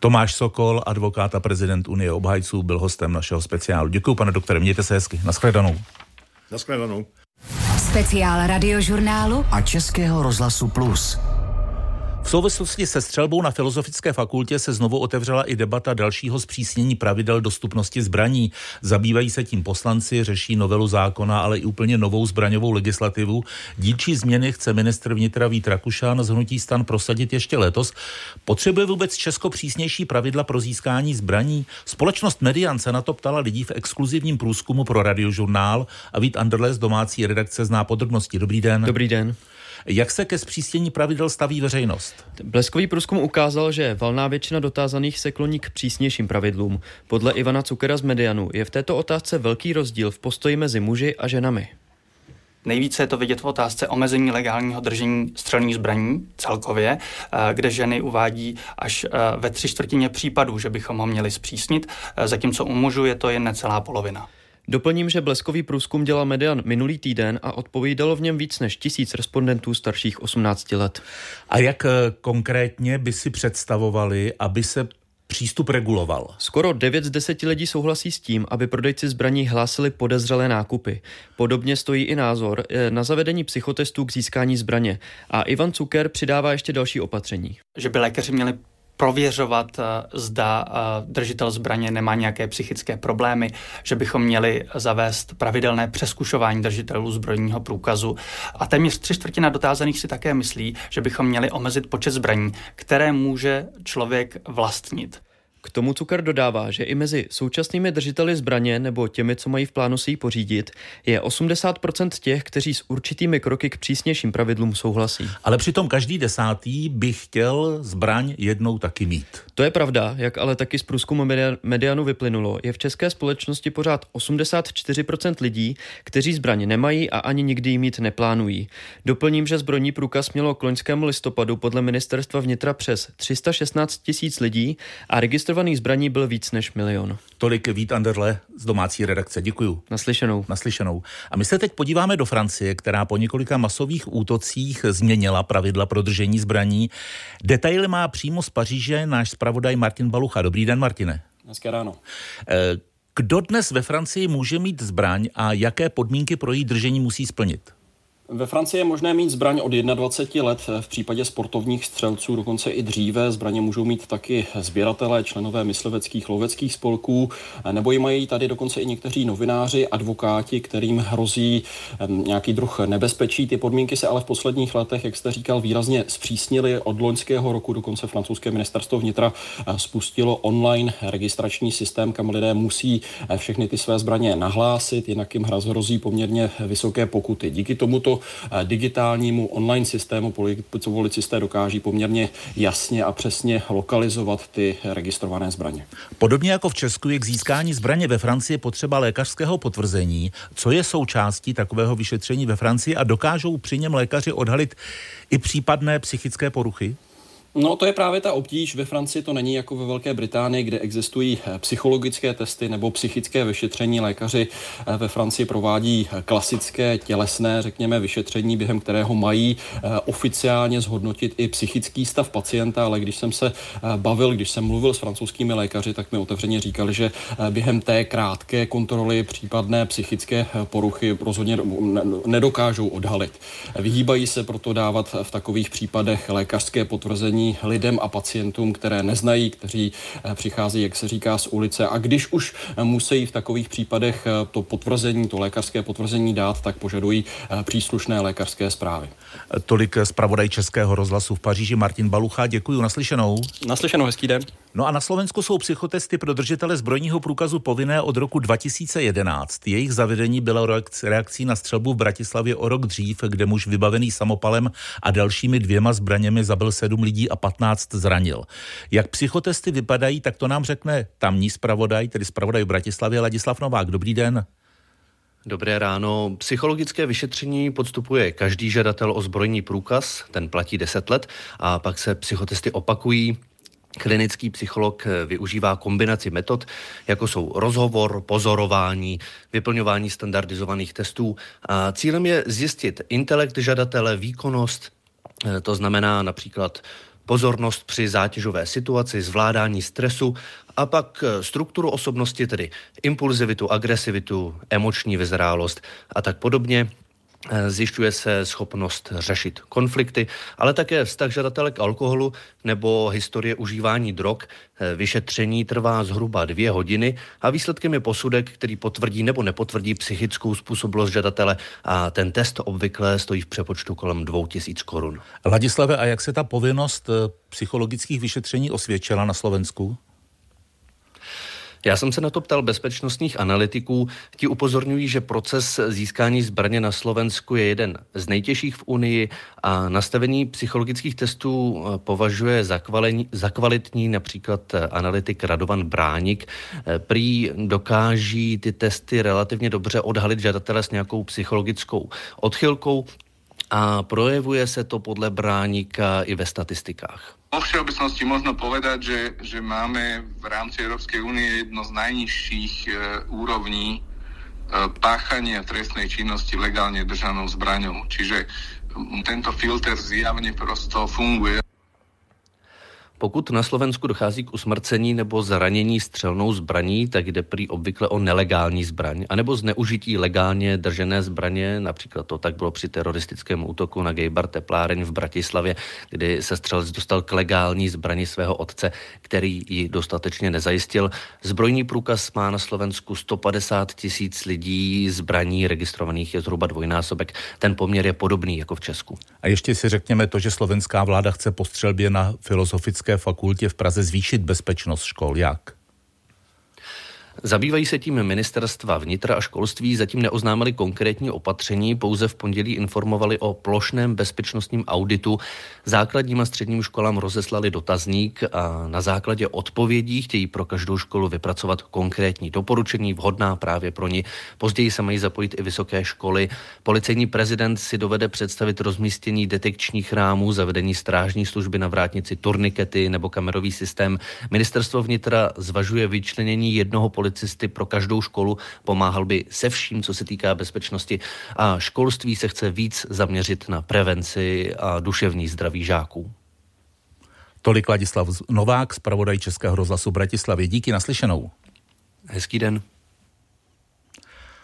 Tomáš Sokol, advokát a prezident Unie obhajců, byl hostem našeho speciálu. Děkuji, pane doktore, mějte se hezky. Naschledanou. Naschledanou. Speciál radiožurnálu a Českého rozhlasu Plus. V souvislosti se střelbou na Filozofické fakultě se znovu otevřela i debata dalšího zpřísnění pravidel dostupnosti zbraní. Zabývají se tím poslanci, řeší novelu zákona, ale i úplně novou zbraňovou legislativu. Dílčí změny chce ministr vnitra Vít Rakušan z hnutí stan prosadit ještě letos. Potřebuje vůbec Česko přísnější pravidla pro získání zbraní? Společnost Median se na to ptala lidí v exkluzivním průzkumu pro radiožurnál a Vít Anderle z domácí redakce zná podrobnosti. Dobrý den. Dobrý den. Jak se ke zpřísnění pravidel staví veřejnost? Bleskový průzkum ukázal, že valná většina dotázaných se kloní k přísnějším pravidlům. Podle Ivana Cukera z Medianu je v této otázce velký rozdíl v postoji mezi muži a ženami. Nejvíce je to vidět v otázce omezení legálního držení střelných zbraní celkově, eh, kde ženy uvádí až eh, ve tři čtvrtině případů, že bychom ho měli zpřísnit, eh, zatímco u mužů je to jen necelá polovina. Doplním, že bleskový průzkum dělal Median minulý týden a odpovídalo v něm víc než tisíc respondentů starších 18 let. A jak eh, konkrétně by si představovali, aby se přístup reguloval. Skoro 9 z 10 lidí souhlasí s tím, aby prodejci zbraní hlásili podezřelé nákupy. Podobně stojí i názor eh, na zavedení psychotestů k získání zbraně. A Ivan Cuker přidává ještě další opatření. Že by lékaři měli prověřovat, eh, zda eh, držitel zbraně nemá nějaké psychické problémy, že bychom měli zavést pravidelné přeskušování držitelů zbrojního průkazu. A téměř tři čtvrtina dotázaných si také myslí, že bychom měli omezit počet zbraní, které může člověk vlastnit. K tomu Cukr dodává, že i mezi současnými držiteli zbraně nebo těmi, co mají v plánu si ji pořídit, je 80% těch, kteří s určitými kroky k přísnějším pravidlům souhlasí. Ale přitom každý desátý by chtěl zbraň jednou taky mít. To je pravda, jak ale taky z průzkumu Medianu vyplynulo, je v české společnosti pořád 84% lidí, kteří zbraň nemají a ani nikdy ji mít neplánují. Doplním, že zbrojní průkaz mělo k loňskému listopadu podle ministerstva vnitra přes 316 tisíc lidí a registrovaných zbraní byl víc než milion. Tolik Vít Anderle z domácí redakce. Děkuju. Naslyšenou. Naslyšenou. A my se teď podíváme do Francie, která po několika masových útocích změnila pravidla pro držení zbraní. Detaily má přímo z Paříže náš zpravodaj Martin Balucha. Dobrý den, Martine. Dneska ráno. Eh, kdo dnes ve Francii může mít zbraň a jaké podmínky pro její držení musí splnit? Ve Francii je možné mít zbraň od 21 let, v případě sportovních střelců dokonce i dříve. Zbraně můžou mít taky sběratelé, členové mysliveckých loveckých spolků, nebo ji mají tady dokonce i někteří novináři, advokáti, kterým hrozí nějaký druh nebezpečí. Ty podmínky se ale v posledních letech, jak jste říkal, výrazně zpřísnily. Od loňského roku dokonce francouzské ministerstvo vnitra spustilo online registrační systém, kam lidé musí všechny ty své zbraně nahlásit, jinak jim hrozí poměrně vysoké pokuty. Díky tomuto Eh, digitálnímu online systému policisté dokáží poměrně jasně a přesně lokalizovat ty registrované zbraně. Podobně jako v Česku je k získání zbraně ve Francii potřeba lékařského potvrzení. Co je součástí takového vyšetření ve Francii a dokážou při něm lékaři odhalit i případné psychické poruchy? No to je právě ta obtíž. Ve Francii to není jako ve Velké Británii, kde existují eh, psychologické testy nebo psychické vyšetření. Lékaři eh, ve Francii provádí eh, klasické tělesné, řekněme, vyšetření, během kterého mají oficiálně zhodnotit i psychický stav pacienta, ale když jsem se bavil, když jsem mluvil s francouzskými lékaři, tak mi otevřeně říkali, že během té krátké kontroly případné psychické poruchy rozhodně nedokážou odhalit. Vyhýbají se proto dávat v takových případech lékařské potvrzení lidem a pacientům, které neznají, kteří eh, přichází, jak se říká, z ulice. A když už eh, musí v takových případech eh, to potvrzení, to lékařské potvrzení dát, tak požadují příslušné lékařské zprávy. Tolik zpravodaj Českého rozhlasu v Paříži Martin Balucha. Děkuji, naslyšenou. Naslyšenou, hezký den. No a na Slovensku jsou psychotesty pro držitele zbrojního průkazu povinné od roku 2011. Jejich zavedení bylo reakcí na střelbu v Bratislavě o rok dřív, kde muž vybavený samopalem a dalšími dvěma zbraněmi zabil sedm lidí a 15 zranil. Jak psychotesty vypadají, tak to nám řekne tamní zpravodaj, tedy zpravodaj v Bratislavě Ladislav Novák. Dobrý den. Dobré ráno. Psychologické vyšetření podstupuje každý žadatel o zbrojní průkaz, ten platí 10 let a pak se psychotesty opakují Klinický psycholog využívá kombinaci metod, jako jsou rozhovor, pozorování, vyplňování standardizovaných testů. A cílem je zjistit intelekt žadatele, výkonnost, to znamená například pozornost při zátěžové situaci, zvládání stresu a pak strukturu osobnosti, tedy impulzivitu, agresivitu, emoční vyzrálost a tak podobně. Eh, zjišťuje se schopnost řešit konflikty, ale také vztah žadatele k alkoholu nebo historie užívání drog. Eh, vyšetření trvá zhruba dvě hodiny a výsledkem je posudek, který potvrdí nebo nepotvrdí psychickou způsobilost žadatele a ten test obvykle stojí v přepočtu kolem 2000 korun. Ladislave, a jak se ta povinnost eh, psychologických vyšetření osvědčila na Slovensku? Já jsem se na to ptal bezpečnostních analytiků. Ti upozorňují, že proces získání zbraně na Slovensku je jeden z nejtěžších v Unii a nastavení psychologických testů eh, považuje za, kvalení, za kvalitní například eh, analytik Radovan Bránik. Eh, prý dokáží ty testy relativně dobře odhalit žadatele s nějakou psychologickou odchylkou a projevuje se to podle Bránika i ve statistikách. Vo všeobecnosti možno povedať, že, že máme v rámci Európskej únie jedno z najnižších e, úrovní e, páchania trestnej činnosti legálne držanou zbraňou. Čiže tento filter zjavne prosto funguje. Pokud na Slovensku dochází k usmrcení nebo zranění střelnou zbraní, tak jde prý obvykle o nelegální zbraň, anebo zneužití legálně držené zbraně, například to tak bylo při teroristickém útoku na Gejbar Tepláreň v Bratislavě, kdy se střelec dostal k legální zbrani svého otce, který ji dostatečně nezajistil. Zbrojní průkaz má na Slovensku 150 tisíc lidí, zbraní registrovaných je zhruba dvojnásobek. Ten poměr je podobný jako v Česku. A ještě si řekněme to, že slovenská vláda chce po střelbě na filozofické Pedagogické fakultě v Praze zvýšit bezpečnost škol. Jak? Zabývají se tím ministerstva vnitra a školství, zatím neoznámili konkrétní opatření, pouze v pondělí informovali o plošném bezpečnostním auditu. Základním a středním školám rozeslali dotazník a na základě odpovědí chtějí pro každou školu vypracovat konkrétní doporučení, vhodná právě pro ní. Později se mají zapojit i vysoké školy. Policejní prezident si dovede představit rozmístění detekčních rámů, zavedení strážní služby na vrátnici turnikety nebo kamerový systém. Ministerstvo vnitra zvažuje vyčlenění jednoho policisty pro každou školu, pomáhal by se vším, co se týká bezpečnosti a školství se chce víc zaměřit na prevenci a duševní zdraví žáků. Tolik Ladislav Novák, zpravodaj Českého rozhlasu Bratislavě. Díky naslyšenou. Hezký den.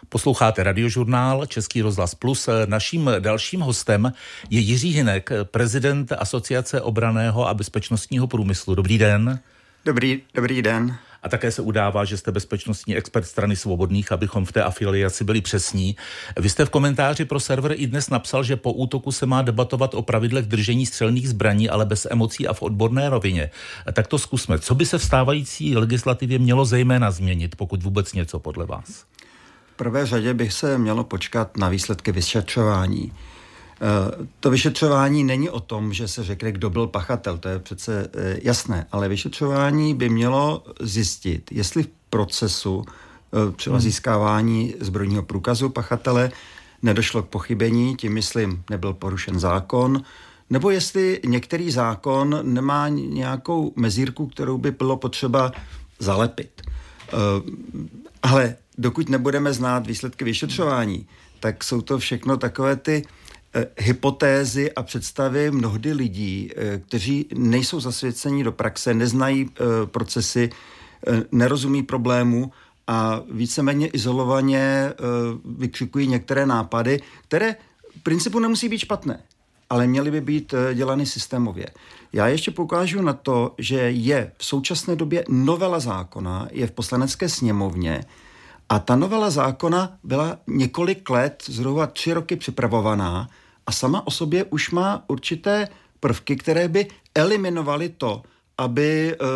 Posloucháte radiožurnál Český rozhlas Plus. Naším dalším hostem je Jiří Hinek, prezident Asociace obraného a bezpečnostního průmyslu. Dobrý den. Dobrý, dobrý den. A také se udává, že jste bezpečnostní expert strany svobodných, abychom v té afiliaci byli přesní. Vy jste v komentáři pro server i dnes napsal, že po útoku se má debatovat o pravidlech držení střelných zbraní, ale bez emocí a v odborné rovině. Tak to zkusme. Co by se v stávající legislativě mělo zejména změnit, pokud vůbec něco podle vás? V prvé řadě bych se mělo počkat na výsledky vyšetřování. Eh, to vyšetřování není o tom, že se řekne, kdo byl pachatel, to je přece eh, jasné, ale vyšetřování by mělo zjistit, jestli v procesu eh, třeba hmm. získávání zbrojního průkazu pachatele nedošlo k pochybení, tím myslím, nebyl porušen zákon, nebo jestli některý zákon nemá nějakou mezírku, kterou by bylo potřeba zalepit. Ale dokud nebudeme znát výsledky vyšetřování, tak jsou to všechno takové ty Eh, hypotézy a představy mnohdy lidí, eh, kteří nejsou zasvěcení do praxe, neznají eh, procesy, nerozumí problému a víceméně izolovaně vykřikují některé nápady, které v principu nemusí být špatné, ale měly by být dělány systémově. Já ještě poukážu na to, že je v současné době novela zákona, je v poslanecké sněmovně a ta novela zákona byla několik let, zhruba tři roky připravovaná a sama o sobě už má určité prvky, které by eliminovaly to, aby uh,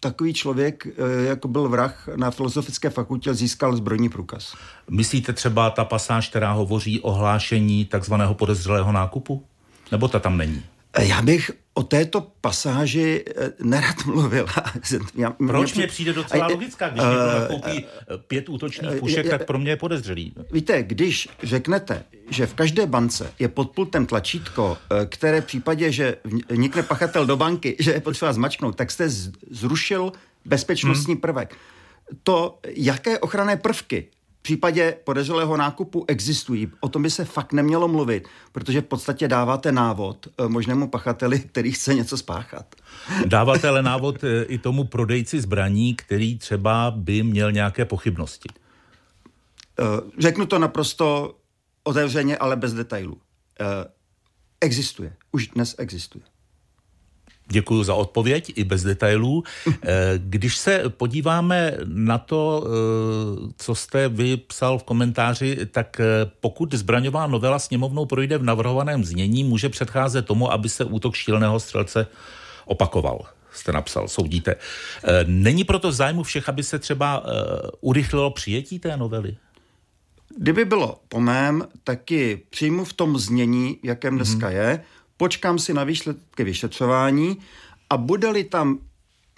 takový člověk, uh, jako byl vrah na Filozofické fakultě, získal zbrojní průkaz. Myslíte třeba ta pasáž, která hovoří o hlášení takzvaného podezřelého nákupu? Nebo ta tam není? Já bych o této pasáži eh, nerad mluvil. Já, Proč mě přijde docela a, logická, když uh, někdo nakoupí pět útočných pušek, uh, tak pro mě je podezřelý. Víte, když řeknete, že v každé bance je pod pultem tlačítko, které v případě, že vnikne pachatel do banky, že je potřeba zmačknout, tak jste zrušil bezpečnostní hmm. prvek. To, jaké ochranné prvky případě podezřelého nákupu existují. O tom by se fakt nemělo mluvit, protože v podstatě dáváte návod eh, možnému pachateli, který chce něco spáchat. Dáváte ale návod eh, i tomu prodejci zbraní, který třeba by měl nějaké pochybnosti. Eh, řeknu to naprosto otevřeně, ale bez detailů. Existuje. Už dnes existuje. Děkuji za odpověď i bez detailů. Eh, když se podíváme na to, eh, co jste vypsal v komentáři, tak eh, pokud zbraňová novela sněmovnou projde v navrhovaném znění, může předcházet tomu, aby se útok šíleného střelce opakoval jste napsal, soudíte. Není proto zájmu všech, aby se třeba urychlilo přijetí té novely? Kdyby bylo po mém, taky přijmu v tom znění, jakém dneska mm-hmm. je, počkám si na výsledky vyšetřování a bude-li tam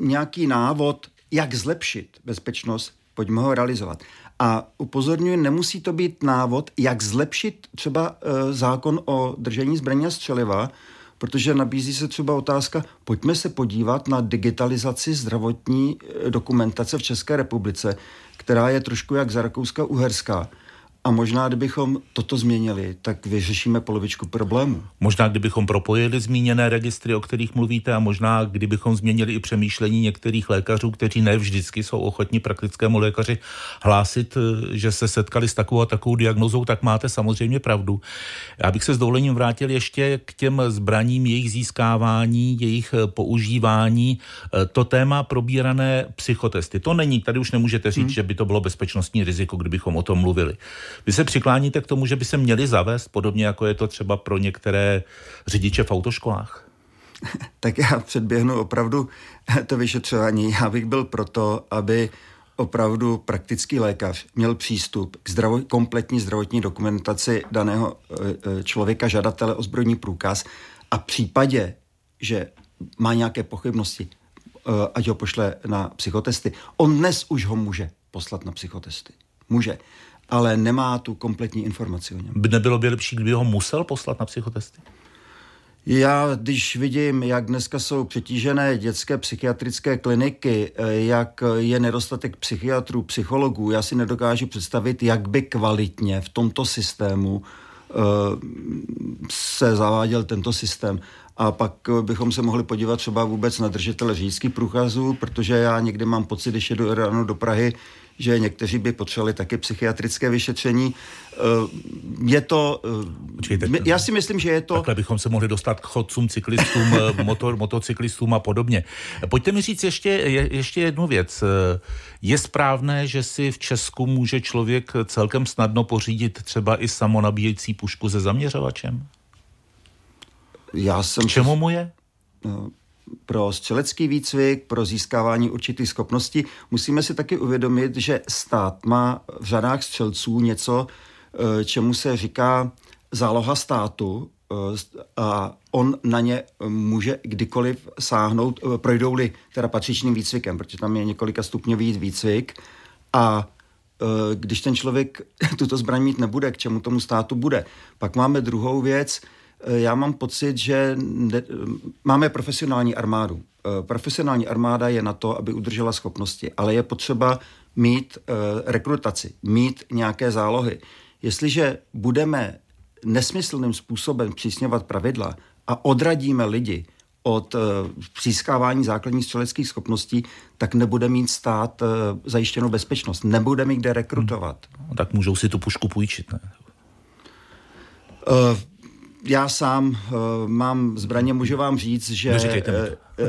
nějaký návod, jak zlepšit bezpečnost, pojďme ho realizovat. A upozorňuji, nemusí to být návod, jak zlepšit třeba e, zákon o držení zbraní a střeliva, protože nabízí se třeba otázka, pojďme se podívat na digitalizaci zdravotní e, dokumentace v České republice, která je trošku jak za Rakouska-Uherská. A možná, kdybychom toto změnili, tak vyřešíme polovičku problémů. Možná, kdybychom propojili zmíněné registry, o kterých mluvíte, a možná, kdybychom změnili i přemýšlení některých lékařů, kteří ne vždycky jsou ochotní praktickému lékaři hlásit, eh, že se setkali s takovou a takovou diagnozou, tak máte samozřejmě pravdu. Já bych se s dovolením vrátil ještě k těm zbraním, jejich získávání, jejich eh, používání. Eh, to téma probírané psychotesty. To není, tady už nemůžete říct, hmm. že by to bylo bezpečnostní riziko, kdybychom o tom mluvili. Vy se přikláníte k tomu, že by se měli zavést, podobně jako je to třeba pro některé řidiče v autoškolách? tak já předběhnu opravdu to vyšetřování. Já bych byl proto, aby opravdu praktický lékař měl přístup k zdravo, kompletní zdravotní dokumentaci daného e, e, člověka, žadatele o zbrojní průkaz a v případě, že má nějaké pochybnosti, e, ať ho pošle na psychotesty. On dnes už ho může poslat na psychotesty. Může ale nemá tu kompletní informaci o něm. By nebylo by lepší, kdyby ho musel poslat na psychotesty? Já, když vidím, jak dneska jsou přetížené dětské psychiatrické kliniky, eh, jak je nedostatek psychiatrů, psychologů, já si nedokážu představit, jak by kvalitně v tomto systému eh, se zaváděl tento systém. A pak bychom se mohli podívat třeba vůbec na držitele řidičských průkazů, protože já někdy mám pocit, když jedu ráno do Prahy, že někteří by potřebovali taky psychiatrické vyšetření. Eh, je to... Eh, Počkejte, já si myslím, že je to... Takhle bychom se mohli dostat k chodcům, cyklistům, eh, motor, motocyklistům a podobně. Pojďte mi říct ještě, ještě jednu věc. Je správné, že si v Česku může člověk celkem snadno pořídit třeba i samonabíjecí pušku se zaměřovačem? Já jsem... K čemu mu je? No, pro střelecký výcvik, pro získávání určitých schopností, musíme si taky uvědomit, že stát má v řadách střelců něco, eh, čemu se říká záloha státu eh, a on na ně může kdykoliv sáhnout, eh, projdou-li teda patřičným výcvikem, protože tam je několika stupňový výcvik a když ten člověk tuto zbraň mít nebude, k čemu tomu státu bude. Pak máme druhou věc, já mám pocit, že ne, máme profesionální armádu. Eh, profesionální armáda je na to, aby udržela schopnosti, ale je potřeba mít rekrutaci, mít nějaké zálohy. Jestliže budeme nesmyslným způsobem přísňovat pravidla a odradíme lidi od získávání základních střeleckých schopností, tak nebude mít stát zajištěnou bezpečnost. Nebude mít kde rekrutovat. Hmm. Tak můžou si tu pušku půjčit, ne? Já sám uh, mám zbraně, můžu vám říct, že, uh,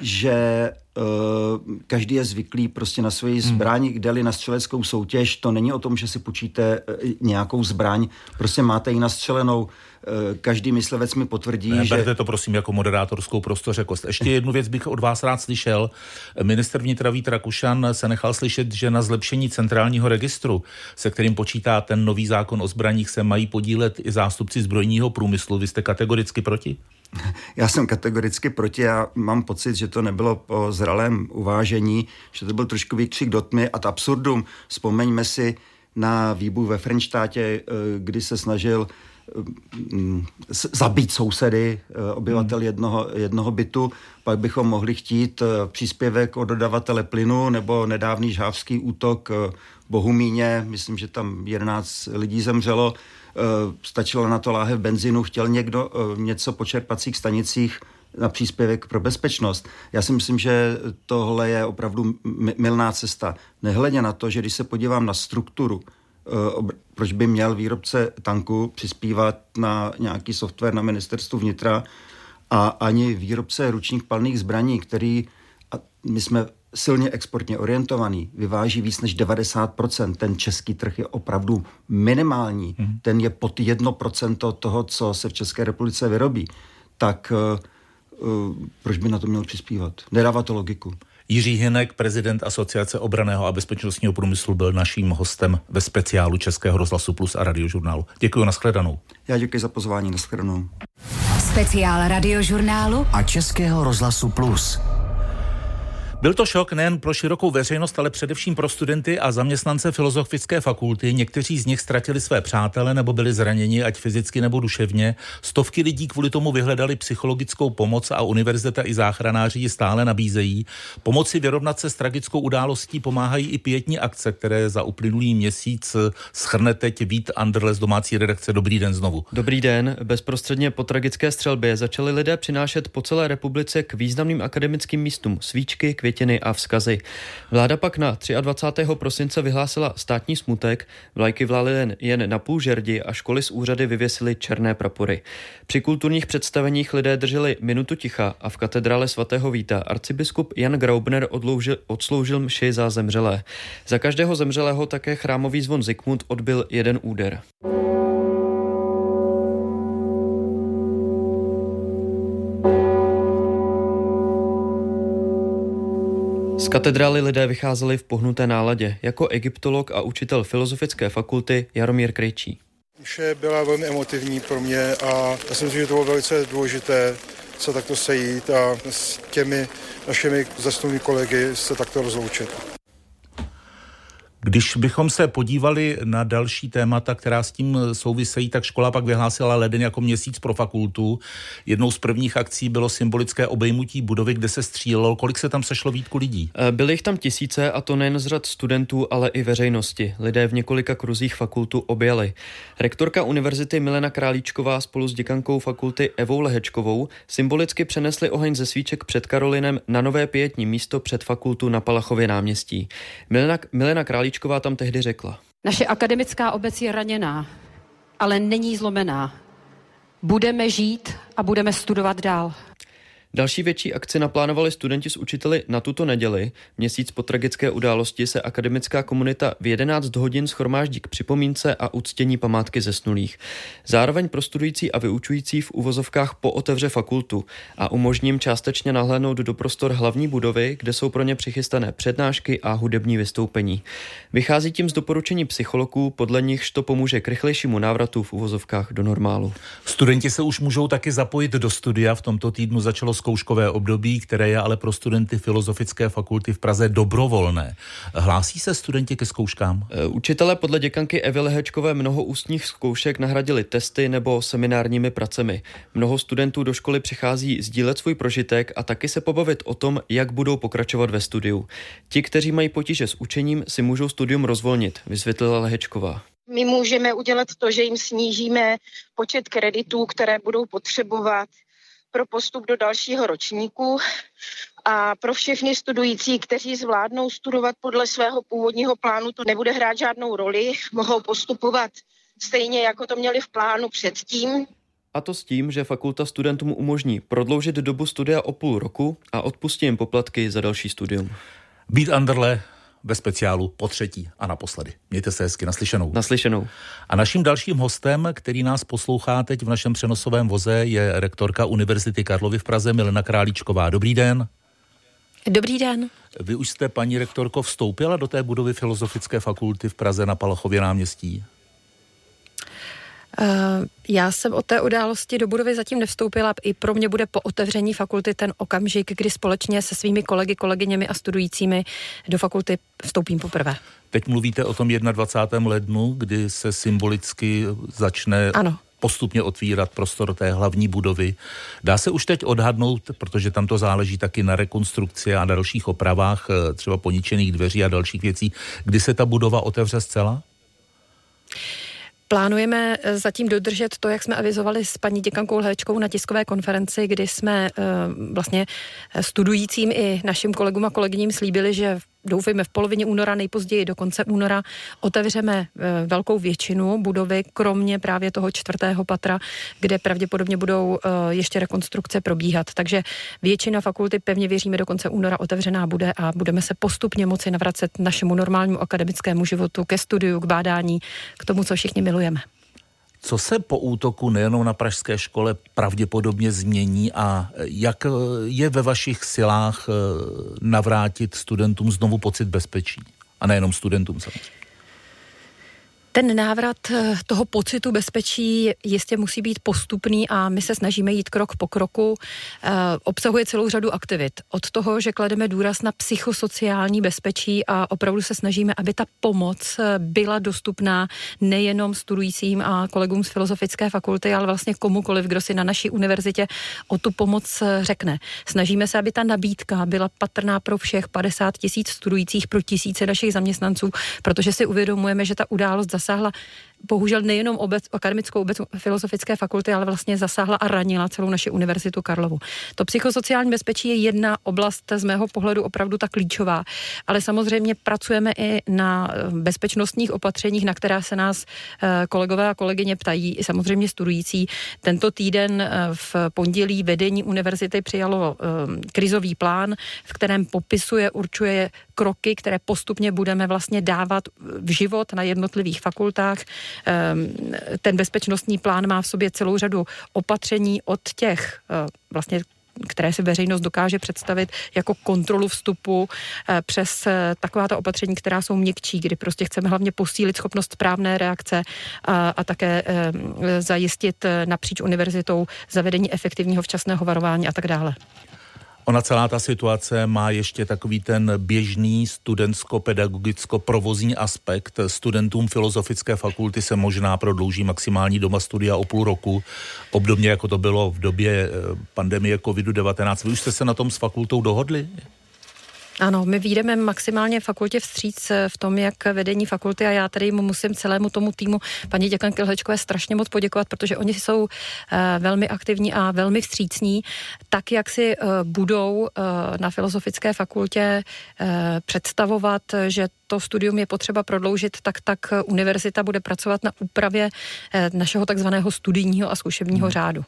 že uh, každý je zvyklý prostě na svoji hmm. zbraň, hmm. kde-li na střeleckou soutěž, to není o tom, že si půjčíte uh, nějakou zbraň, prostě máte ji nastřelenou, každý myslivec mi potvrdí, ne, že... to prosím jako moderátorskou prostořekost. Ještě jednu věc bych od vás rád slyšel. Minister vnitra Vít Rakušan se nechal slyšet, že na zlepšení centrálního registru, se kterým počítá ten nový zákon o zbraních, se mají podílet i zástupci zbrojního průmyslu. Vy jste kategoricky proti? Já jsem kategoricky proti, já mám pocit, že to nebylo po zralém uvážení, že to byl trošku výkřik do tmy a absurdum. Vzpomeňme si na výbuch ve Frenštátě, eh, kdy se snažil zabít sousedy, eh, obyvatel hmm. jednoho, jednoho bytu, pak bychom mohli chtít příspěvek od dodavatele plynu nebo nedávný žávský útok Bohumíně, myslím, že tam 11 lidí zemřelo, eh, stačilo na to láhev benzínu, chtěl někdo eh, něco po čerpacích stanicích na příspěvek pro bezpečnost. Já si myslím, že tohle je opravdu milná cesta. Nehledě na to, že když se podívám na strukturu, eh, proč by měl výrobce tanku přispívat na nějaký software na ministerstvu vnitra a ani výrobce ručních palných zbraní, který, a my jsme silně exportně orientovaný, vyváží víc než 90%, ten český trh je opravdu minimální, hmm. ten je pod 1% toho, co se v České republice vyrobí, tak uh, proč by na to měl přispívat? Nedává to logiku. Jiří Hinek, prezident Asociace obraného a bezpečnostního průmyslu, byl naším hostem ve speciálu Českého rozhlasu Plus a radiožurnálu. Děkuji, nashledanou. Já děkuji za pozvání, nashledanou. Speciál radiožurnálu a Českého rozhlasu Plus. Byl to šok nejen pro širokou veřejnost, ale především pro studenty a zaměstnance Filozofické fakulty. Někteří z nich ztratili své přátele nebo byli zraněni, ať fyzicky nebo duševně. Stovky lidí kvůli tomu vyhledali psychologickou pomoc a univerzita i záchranáři ji stále nabízejí. Pomoci vyrovnat se s tragickou událostí pomáhají i pětní akce, které za uplynulý měsíc schrne teď Vít Anderle z domácí redakce. Dobrý den znovu. Dobrý den. Bezprostředně po tragické střelbě začali lidé přinášet po celé republice k významným akademickým místům svíčky, květiny a vzkazy. Vláda pak na 23. prosince vyhlásila státní smutek, vlajky vlály jen, jen na půl žerdi a školy z úřady vyvěsily černé prapory. Při kulturních představeních lidé drželi minutu ticha a v katedrále svatého Víta arcibiskup Jan Graubner odloužil, odsloužil mši za zemřelé. Za každého zemřelého také chrámový zvon Zikmund odbil jeden úder. Z katedrály lidé vycházeli v pohnuté náladě, jako egyptolog a učitel filozofické fakulty Jaromír Krejčí. Vše byla velmi emotivní pro mě a já si myslím, že to bylo velice důležité se takto sejít a s těmi našimi zasnulými kolegy se takto rozloučit. Když bychom se podívali na další témata, která s tím souvisejí, tak škola pak vyhlásila leden jako měsíc pro fakultu. Jednou z prvních akcí bylo symbolické obejmutí budovy, kde se střílelo. Kolik se tam sešlo výtku lidí? Eh, byly jich tam tisíce a to nejen z řad studentů, ale i veřejnosti. Lidé v několika kruzích fakultu objeli. Rektorka univerzity Milena Králíčková spolu s děkankou fakulty Evou Lehečkovou symbolicky přenesli oheň ze svíček před Karolinem na nové pětní místo před fakultu na Palachově náměstí. Milena, Milena Králíčková Havlíčková tam tehdy řekla. Naše akademická obec je raněná, ale není zlomená. Budeme žít a budeme studovat dál. Další větší akci naplánovali studenti s učiteli na tuto neděli. Měsíc po tragické události se akademická komunita v 11 hodin schromáždí k připomínce a uctění památky zesnulých. Zároveň pro studující a vyučující v uvozovkách po otevře fakultu a umožním částečně nahlédnout do prostor hlavní budovy, kde jsou pro ně přichystané přednášky a hudební vystoupení. Vychází tím z doporučení psychologů, podle nichž to pomůže k rychlejšímu návratu v uvozovkách do normálu. Studenti se už můžou taky zapojit do studia. V tomto týdnu začalo zkouškové období, které je ale pro studenty Filozofické fakulty v Praze dobrovolné. Hlásí se studenti ke zkouškám? E, učitelé podle děkanky Evy Lehečkové mnoho ústních zkoušek nahradili testy nebo seminárními pracemi. Mnoho studentů do školy přichází sdílet svůj prožitek a taky se pobavit o tom, jak budou pokračovat ve studiu. Ti, kteří mají potíže s učením, si můžou studium rozvolnit, vysvětlila Lehečková. My můžeme udělat to, že jim snížíme počet kreditů, které budou potřebovat pro postup do dalšího ročníku a pro všechny studující, kteří zvládnou studovat podle svého původního plánu, to nebude hrát žádnou roli, mohou postupovat stejně, jako to měli v plánu předtím. A to s tím, že fakulta studentům umožní prodloužit dobu studia o půl roku a odpustí jim poplatky za další studium. Být Anderle ve speciálu po třetí a naposledy. Mějte se hezky naslyšenou. Naslyšenou. A naším dalším hostem, který nás poslouchá teď v našem přenosovém voze, je rektorka Univerzity Karlovy v Praze Milena Králíčková. Dobrý den. Dobrý den. Vy už jste, paní rektorko, vstoupila do té budovy Filozofické fakulty v Praze na Palachově náměstí? Já jsem o té události do budovy zatím nevstoupila. I pro mě bude po otevření fakulty ten okamžik, kdy společně se svými kolegy, kolegyněmi a studujícími do fakulty vstoupím poprvé. Teď mluvíte o tom 21. lednu, kdy se symbolicky začne ano postupně otvírat prostor té hlavní budovy. Dá se už teď odhadnout, protože tam to záleží taky na rekonstrukci a dalších opravách, eh, třeba poničených dveří a dalších věcí, kdy se ta budova otevře zcela? Plánujeme eh, zatím dodržet to, jak jsme avizovali s paní děkankou Lhečkou na tiskové konferenci, kdy jsme uh, vlastně studujícím i našim kolegům a kolegyním slíbili, že doufejme v polovině února, nejpozději do konce února, otevřeme eh, velkou většinu budovy, kromě právě toho čtvrtého patra, kde pravděpodobně budou eh, ještě rekonstrukce probíhat. Takže většina fakulty pevně věříme do konce února otevřená bude a budeme se postupně moci navracet našemu normálnímu akademickému životu, ke studiu, k bádání, k tomu, co všichni milujeme. Co se po útoku nejenom na pražské škole pravděpodobně změní a jak je ve vašich silách eh, navrátit studentům znovu pocit bezpečí? A nejenom studentům samozřejmě. Ten návrat eh, toho pocitu bezpečí jistě musí být postupný a my se snažíme jít krok po kroku. Eh, obsahuje celou řadu aktivit. Od toho, že klademe důraz na psychosociální bezpečí a opravdu se snažíme, aby ta pomoc eh, byla dostupná nejenom studujícím a kolegům z Filozofické fakulty, ale vlastně komukoliv, kdo si na naší univerzitě o tu pomoc řekne. Snažíme se, aby ta nabídka byla patrná pro všech 50 tisíc studujících, pro tisíce našich zaměstnanců, protože si uvědomujeme, že ta událost zase zasáhla bohužel nejenom obec, akademickou obec filozofické fakulty, ale vlastně zasáhla a ranila celou naši univerzitu Karlovu. To psychosociální bezpečí je jedna oblast z mého pohledu opravdu ta klíčová, ale samozřejmě pracujeme i na eh, bezpečnostních opatřeních, na která se nás eh, kolegové a kolegyně ptají, i samozřejmě studující. Tento týden eh, v pondělí vedení univerzity přijalo krizový plán, v kterém popisuje, určuje kroky, které postupně budeme vlastně dávat v život na jednotlivých fakultách. Ehm, ten bezpečnostní plán má v sobě celou řadu opatření od těch eh, vlastně které si veřejnost dokáže představit jako kontrolu vstupu eh, přes eh, taková ta opatření, která jsou měkčí, kdy prostě chceme hlavně posílit schopnost správné reakce a, a také ehm, zajistit napříč univerzitou zavedení efektivního včasného varování a tak dále. Ona celá ta situace má ještě takový ten běžný studentsko-pedagogicko-provozní aspekt. Studentům Filozofické fakulty se možná prodlouží maximální doma studia o půl roku, obdobně jako to bylo v době eh, pandemie COVID-19. Vy už jste se na tom s fakultou dohodli? Ano, my výjdeme maximálně fakultě vstříc eh, v tom, jak vedení fakulty a já tady mu musím celému tomu týmu paní děkanky Lhečkové strašně moc poděkovat, protože oni jsou uh, velmi aktivní a velmi vstřícní, tak jak si uh, budou uh, na filozofické fakultě představovat, že to studium je potřeba prodloužit, tak tak univerzita bude pracovat na úpravě našeho takzvaného studijního a zkušebního hmm. řádu.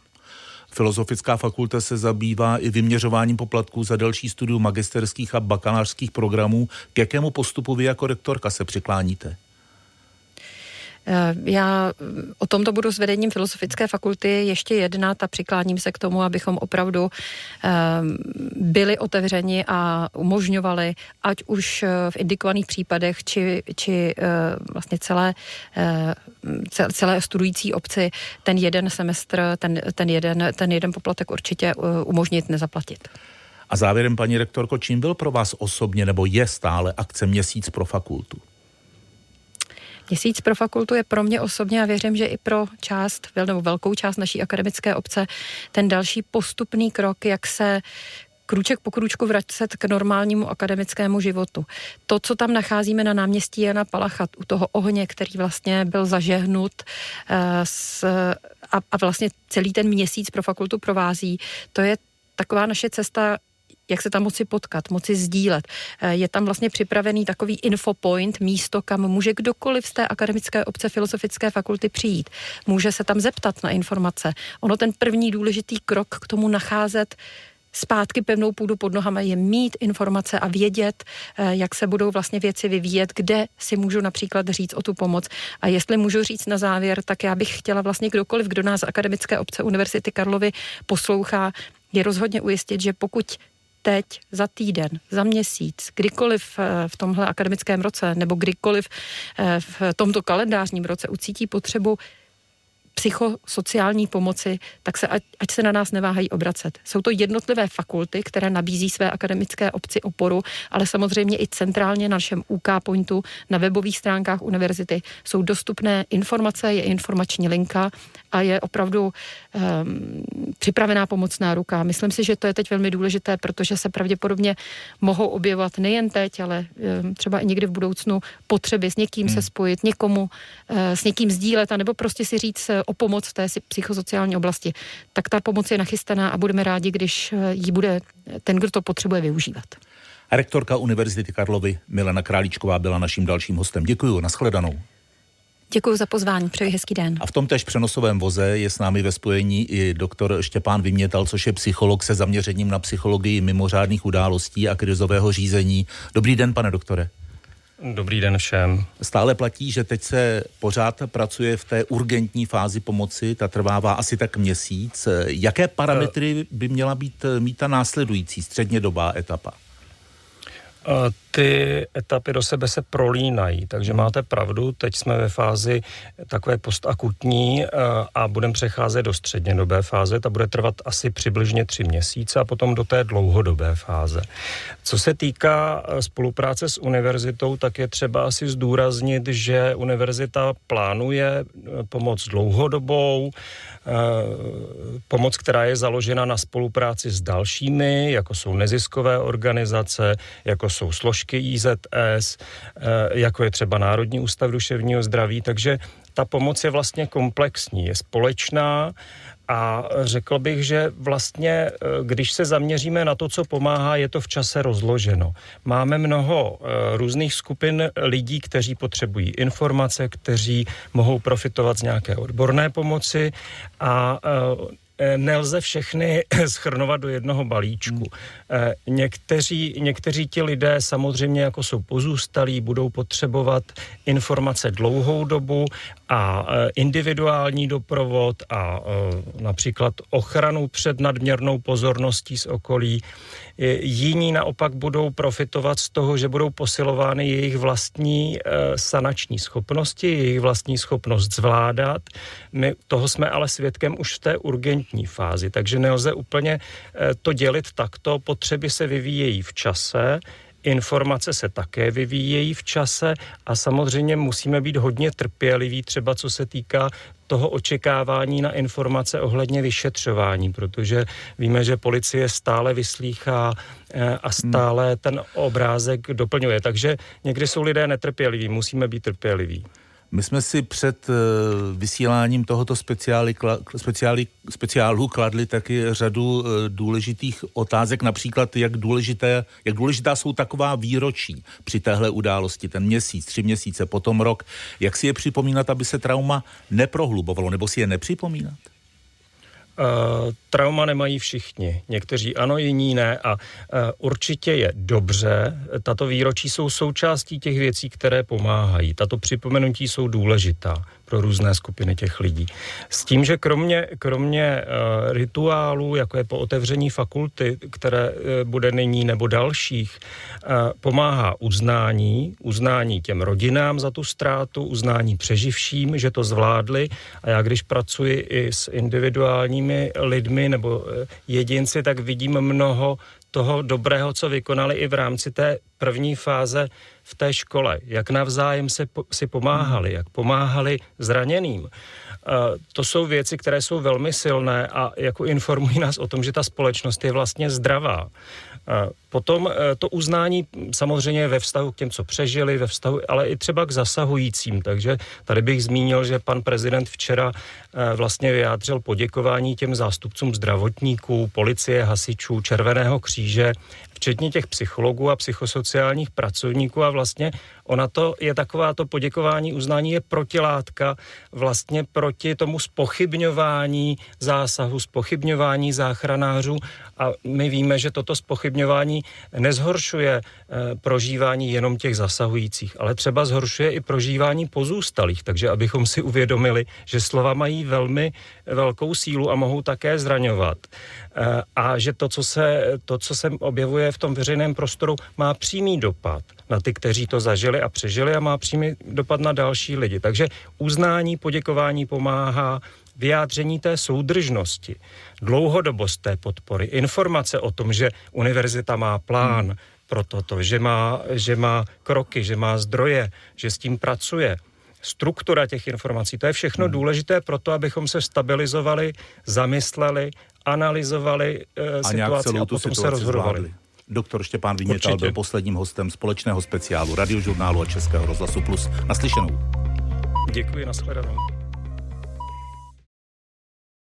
Filozofická fakulta se zabývá i vyměřováním poplatků za další studium magisterských a bakalářských programů. K jakému postupu vy jako rektorka se přikláníte? Eh, já o tomto budu s vedením Filozofické fakulty ještě jednat a přikláním se k tomu, abychom opravdu eh, byli otevřeni a umožňovali, ať už eh, v indikovaných případech, či, či vlastně celé, celé studující obci ten jeden semestr, ten, ten, jeden, ten jeden poplatek určitě umožnit nezaplatit. A závěrem, paní rektorko, čím byl pro vás osobně nebo je stále akce Měsíc pro fakultu? Měsíc pro fakultu je pro mě osobně a věřím, že i pro část, nebo velkou část naší akademické obce, ten další postupný krok, jak se krůček po krůčku vracet k normálnímu akademickému životu. To, co tam nacházíme na náměstí Jana Palacha, u toho ohně, který vlastně byl zažehnut uh, s, a, a vlastně celý ten měsíc pro fakultu provází, to je taková naše cesta jak se tam moci potkat, moci sdílet. Eh, je tam vlastně připravený takový infopoint, místo, kam může kdokoliv z té akademické obce Filozofické fakulty přijít. Může se tam zeptat na informace. Ono ten první důležitý krok k tomu nacházet zpátky pevnou půdu pod nohama je mít informace a vědět, eh, jak se budou vlastně věci vyvíjet, kde si můžu například říct o tu pomoc. A jestli můžu říct na závěr, tak já bych chtěla vlastně kdokoliv, kdo nás akademické obce Univerzity Karlovy poslouchá, je rozhodně ujistit, že pokud teď, za týden, za měsíc, kdykoliv eh, v tomhle akademickém roce nebo kdykoliv eh, v tomto kalendářním roce ucítí potřebu psychosociální pomoci, tak se ať, ať se na nás neváhají obracet. Jsou to jednotlivé fakulty, které nabízí své akademické obci oporu, ale samozřejmě i centrálně na našem UK Pointu na webových stránkách univerzity jsou dostupné informace, je informační linka a je opravdu um, připravená pomocná ruka. Myslím si, že to je teď velmi důležité, protože se pravděpodobně mohou objevovat nejen teď, ale um, třeba i někdy v budoucnu potřeby s někým hmm. se spojit, někomu uh, s někým sdílet, anebo prostě si říct o pomoc v té psychosociální oblasti. Tak ta pomoc je nachystaná a budeme rádi, když uh, ji bude ten, kdo to potřebuje, využívat. Rektorka Univerzity Karlovy Milena Králíčková byla naším dalším hostem. Děkuji, nashledanou. Děkuji za pozvání, přeji hezký den. A v tom tež přenosovém voze je s námi ve spojení i doktor Štěpán Vymětal, což je psycholog se zaměřením na psychologii mimořádných událostí a krizového řízení. Dobrý den, pane doktore. Dobrý den všem. Stále platí, že teď se pořád pracuje v té urgentní fázi pomoci, ta trvává asi tak měsíc. Jaké parametry by měla být mít ta následující střednědobá etapa? Ty etapy do sebe se prolínají, takže hmm. máte pravdu, teď jsme ve fázi takové postakutní eh, a budeme přecházet do střednědobé fáze, ta bude trvat asi přibližně tři měsíce a potom do té dlouhodobé fáze. Co se týká eh, spolupráce s univerzitou, tak je třeba asi zdůraznit, že univerzita plánuje eh, pomoc dlouhodobou, pomoc, která je založena na spolupráci s dalšími, jako jsou neziskové organizace, jako jsou složky IZS, eh, jako je třeba Národní ústav duševního zdraví, takže ta pomoc je vlastně komplexní, je společná a řekl bych, že vlastně, eh, když se zaměříme na to, co pomáhá, je to v čase rozloženo. Máme mnoho eh, různých skupin lidí, kteří potřebují informace, kteří mohou profitovat z nějaké odborné pomoci a Eh, nelze všechny schrnovat do jednoho balíčku. Hmm. Někteří, někteří ti lidé samozřejmě jako jsou pozůstalí, budou potřebovat informace dlouhou dobu a eh, individuální doprovod a například ochranu před nadměrnou pozorností z okolí. Jiní naopak budou profitovat z toho, že budou posilovány jejich vlastní sanační schopnosti, jejich vlastní schopnost zvládat. My toho jsme ale svědkem už v té urgentní urgentní fázi, takže nelze úplně eh, to dělit takto. Potřeby se vyvíjejí v čase, Informace se také vyvíjejí v čase a samozřejmě musíme být hodně trpěliví, třeba co se týká toho očekávání na informace ohledně vyšetřování, protože víme, že policie stále vyslýchá eh, a stále ten obrázek doplňuje. Takže někdy jsou lidé netrpěliví, musíme být trpěliví. My jsme si před eh, vysíláním tohoto speciály, speciály, speciálu kladli taky řadu eh, důležitých otázek, například jak, důležité, jak důležitá jsou taková výročí při téhle události, ten měsíc, tři měsíce, potom rok. Jak si je připomínat, aby se trauma neprohlubovalo, nebo si je nepřipomínat? Uh, trauma nemají všichni. Někteří ano, jiní ne. A uh, určitě je dobře. Tato výročí jsou součástí těch věcí, které pomáhají. Tato připomenutí jsou důležitá pro různé skupiny těch lidí. S tím, že kromě, kromě uh, rituálů, jako je po otevření fakulty, které uh, bude nyní nebo dalších, uh, pomáhá uznání, uznání těm rodinám za tu ztrátu, uznání přeživším, že to zvládli. A já když pracuji i s individuálními lidmi nebo jedinci, tak vidím mnoho toho dobrého, co vykonali i v rámci té první fáze v té škole, jak navzájem se, si pomáhali, jak pomáhali zraněným. To jsou věci, které jsou velmi silné a jako informují nás o tom, že ta společnost je vlastně zdravá. Potom e, to uznání samozřejmě ve vztahu k těm, co přežili, ve vztahu, ale i třeba k zasahujícím. Takže tady bych zmínil, že pan prezident včera e, vlastně vyjádřil poděkování těm zástupcům zdravotníků, policie, hasičů, Červeného kříže, včetně těch psychologů a psychosociálních pracovníků a vlastně ona to je taková to poděkování, uznání je protilátka vlastně proti tomu spochybňování zásahu, spochybňování záchranářů. A my víme, že toto spochybňování nezhoršuje e, prožívání jenom těch zasahujících, ale třeba zhoršuje i prožívání pozůstalých, takže abychom si uvědomili, že slova mají velmi velkou sílu a mohou také zraňovat. E, a že to, co se, to, co se objevuje v tom veřejném prostoru, má přímý dopad na ty, kteří to zažili a přežili a má přímý dopad na další lidi. Takže uznání, poděkování pomáhá vyjádření té soudržnosti, dlouhodobost té podpory, informace o tom, že univerzita má plán hmm. pro toto, že má, že má kroky, že má zdroje, že s tím pracuje, struktura těch informací, to je všechno hmm. důležité pro to, abychom se stabilizovali, zamysleli, analyzovali e, a situaci a potom se rozhodovali. Zvládli. Doktor Štěpán Vymětal byl posledním hostem společného speciálu radiožurnálu a Českého rozhlasu Plus. Naslyšenou. Děkuji, nashledanou.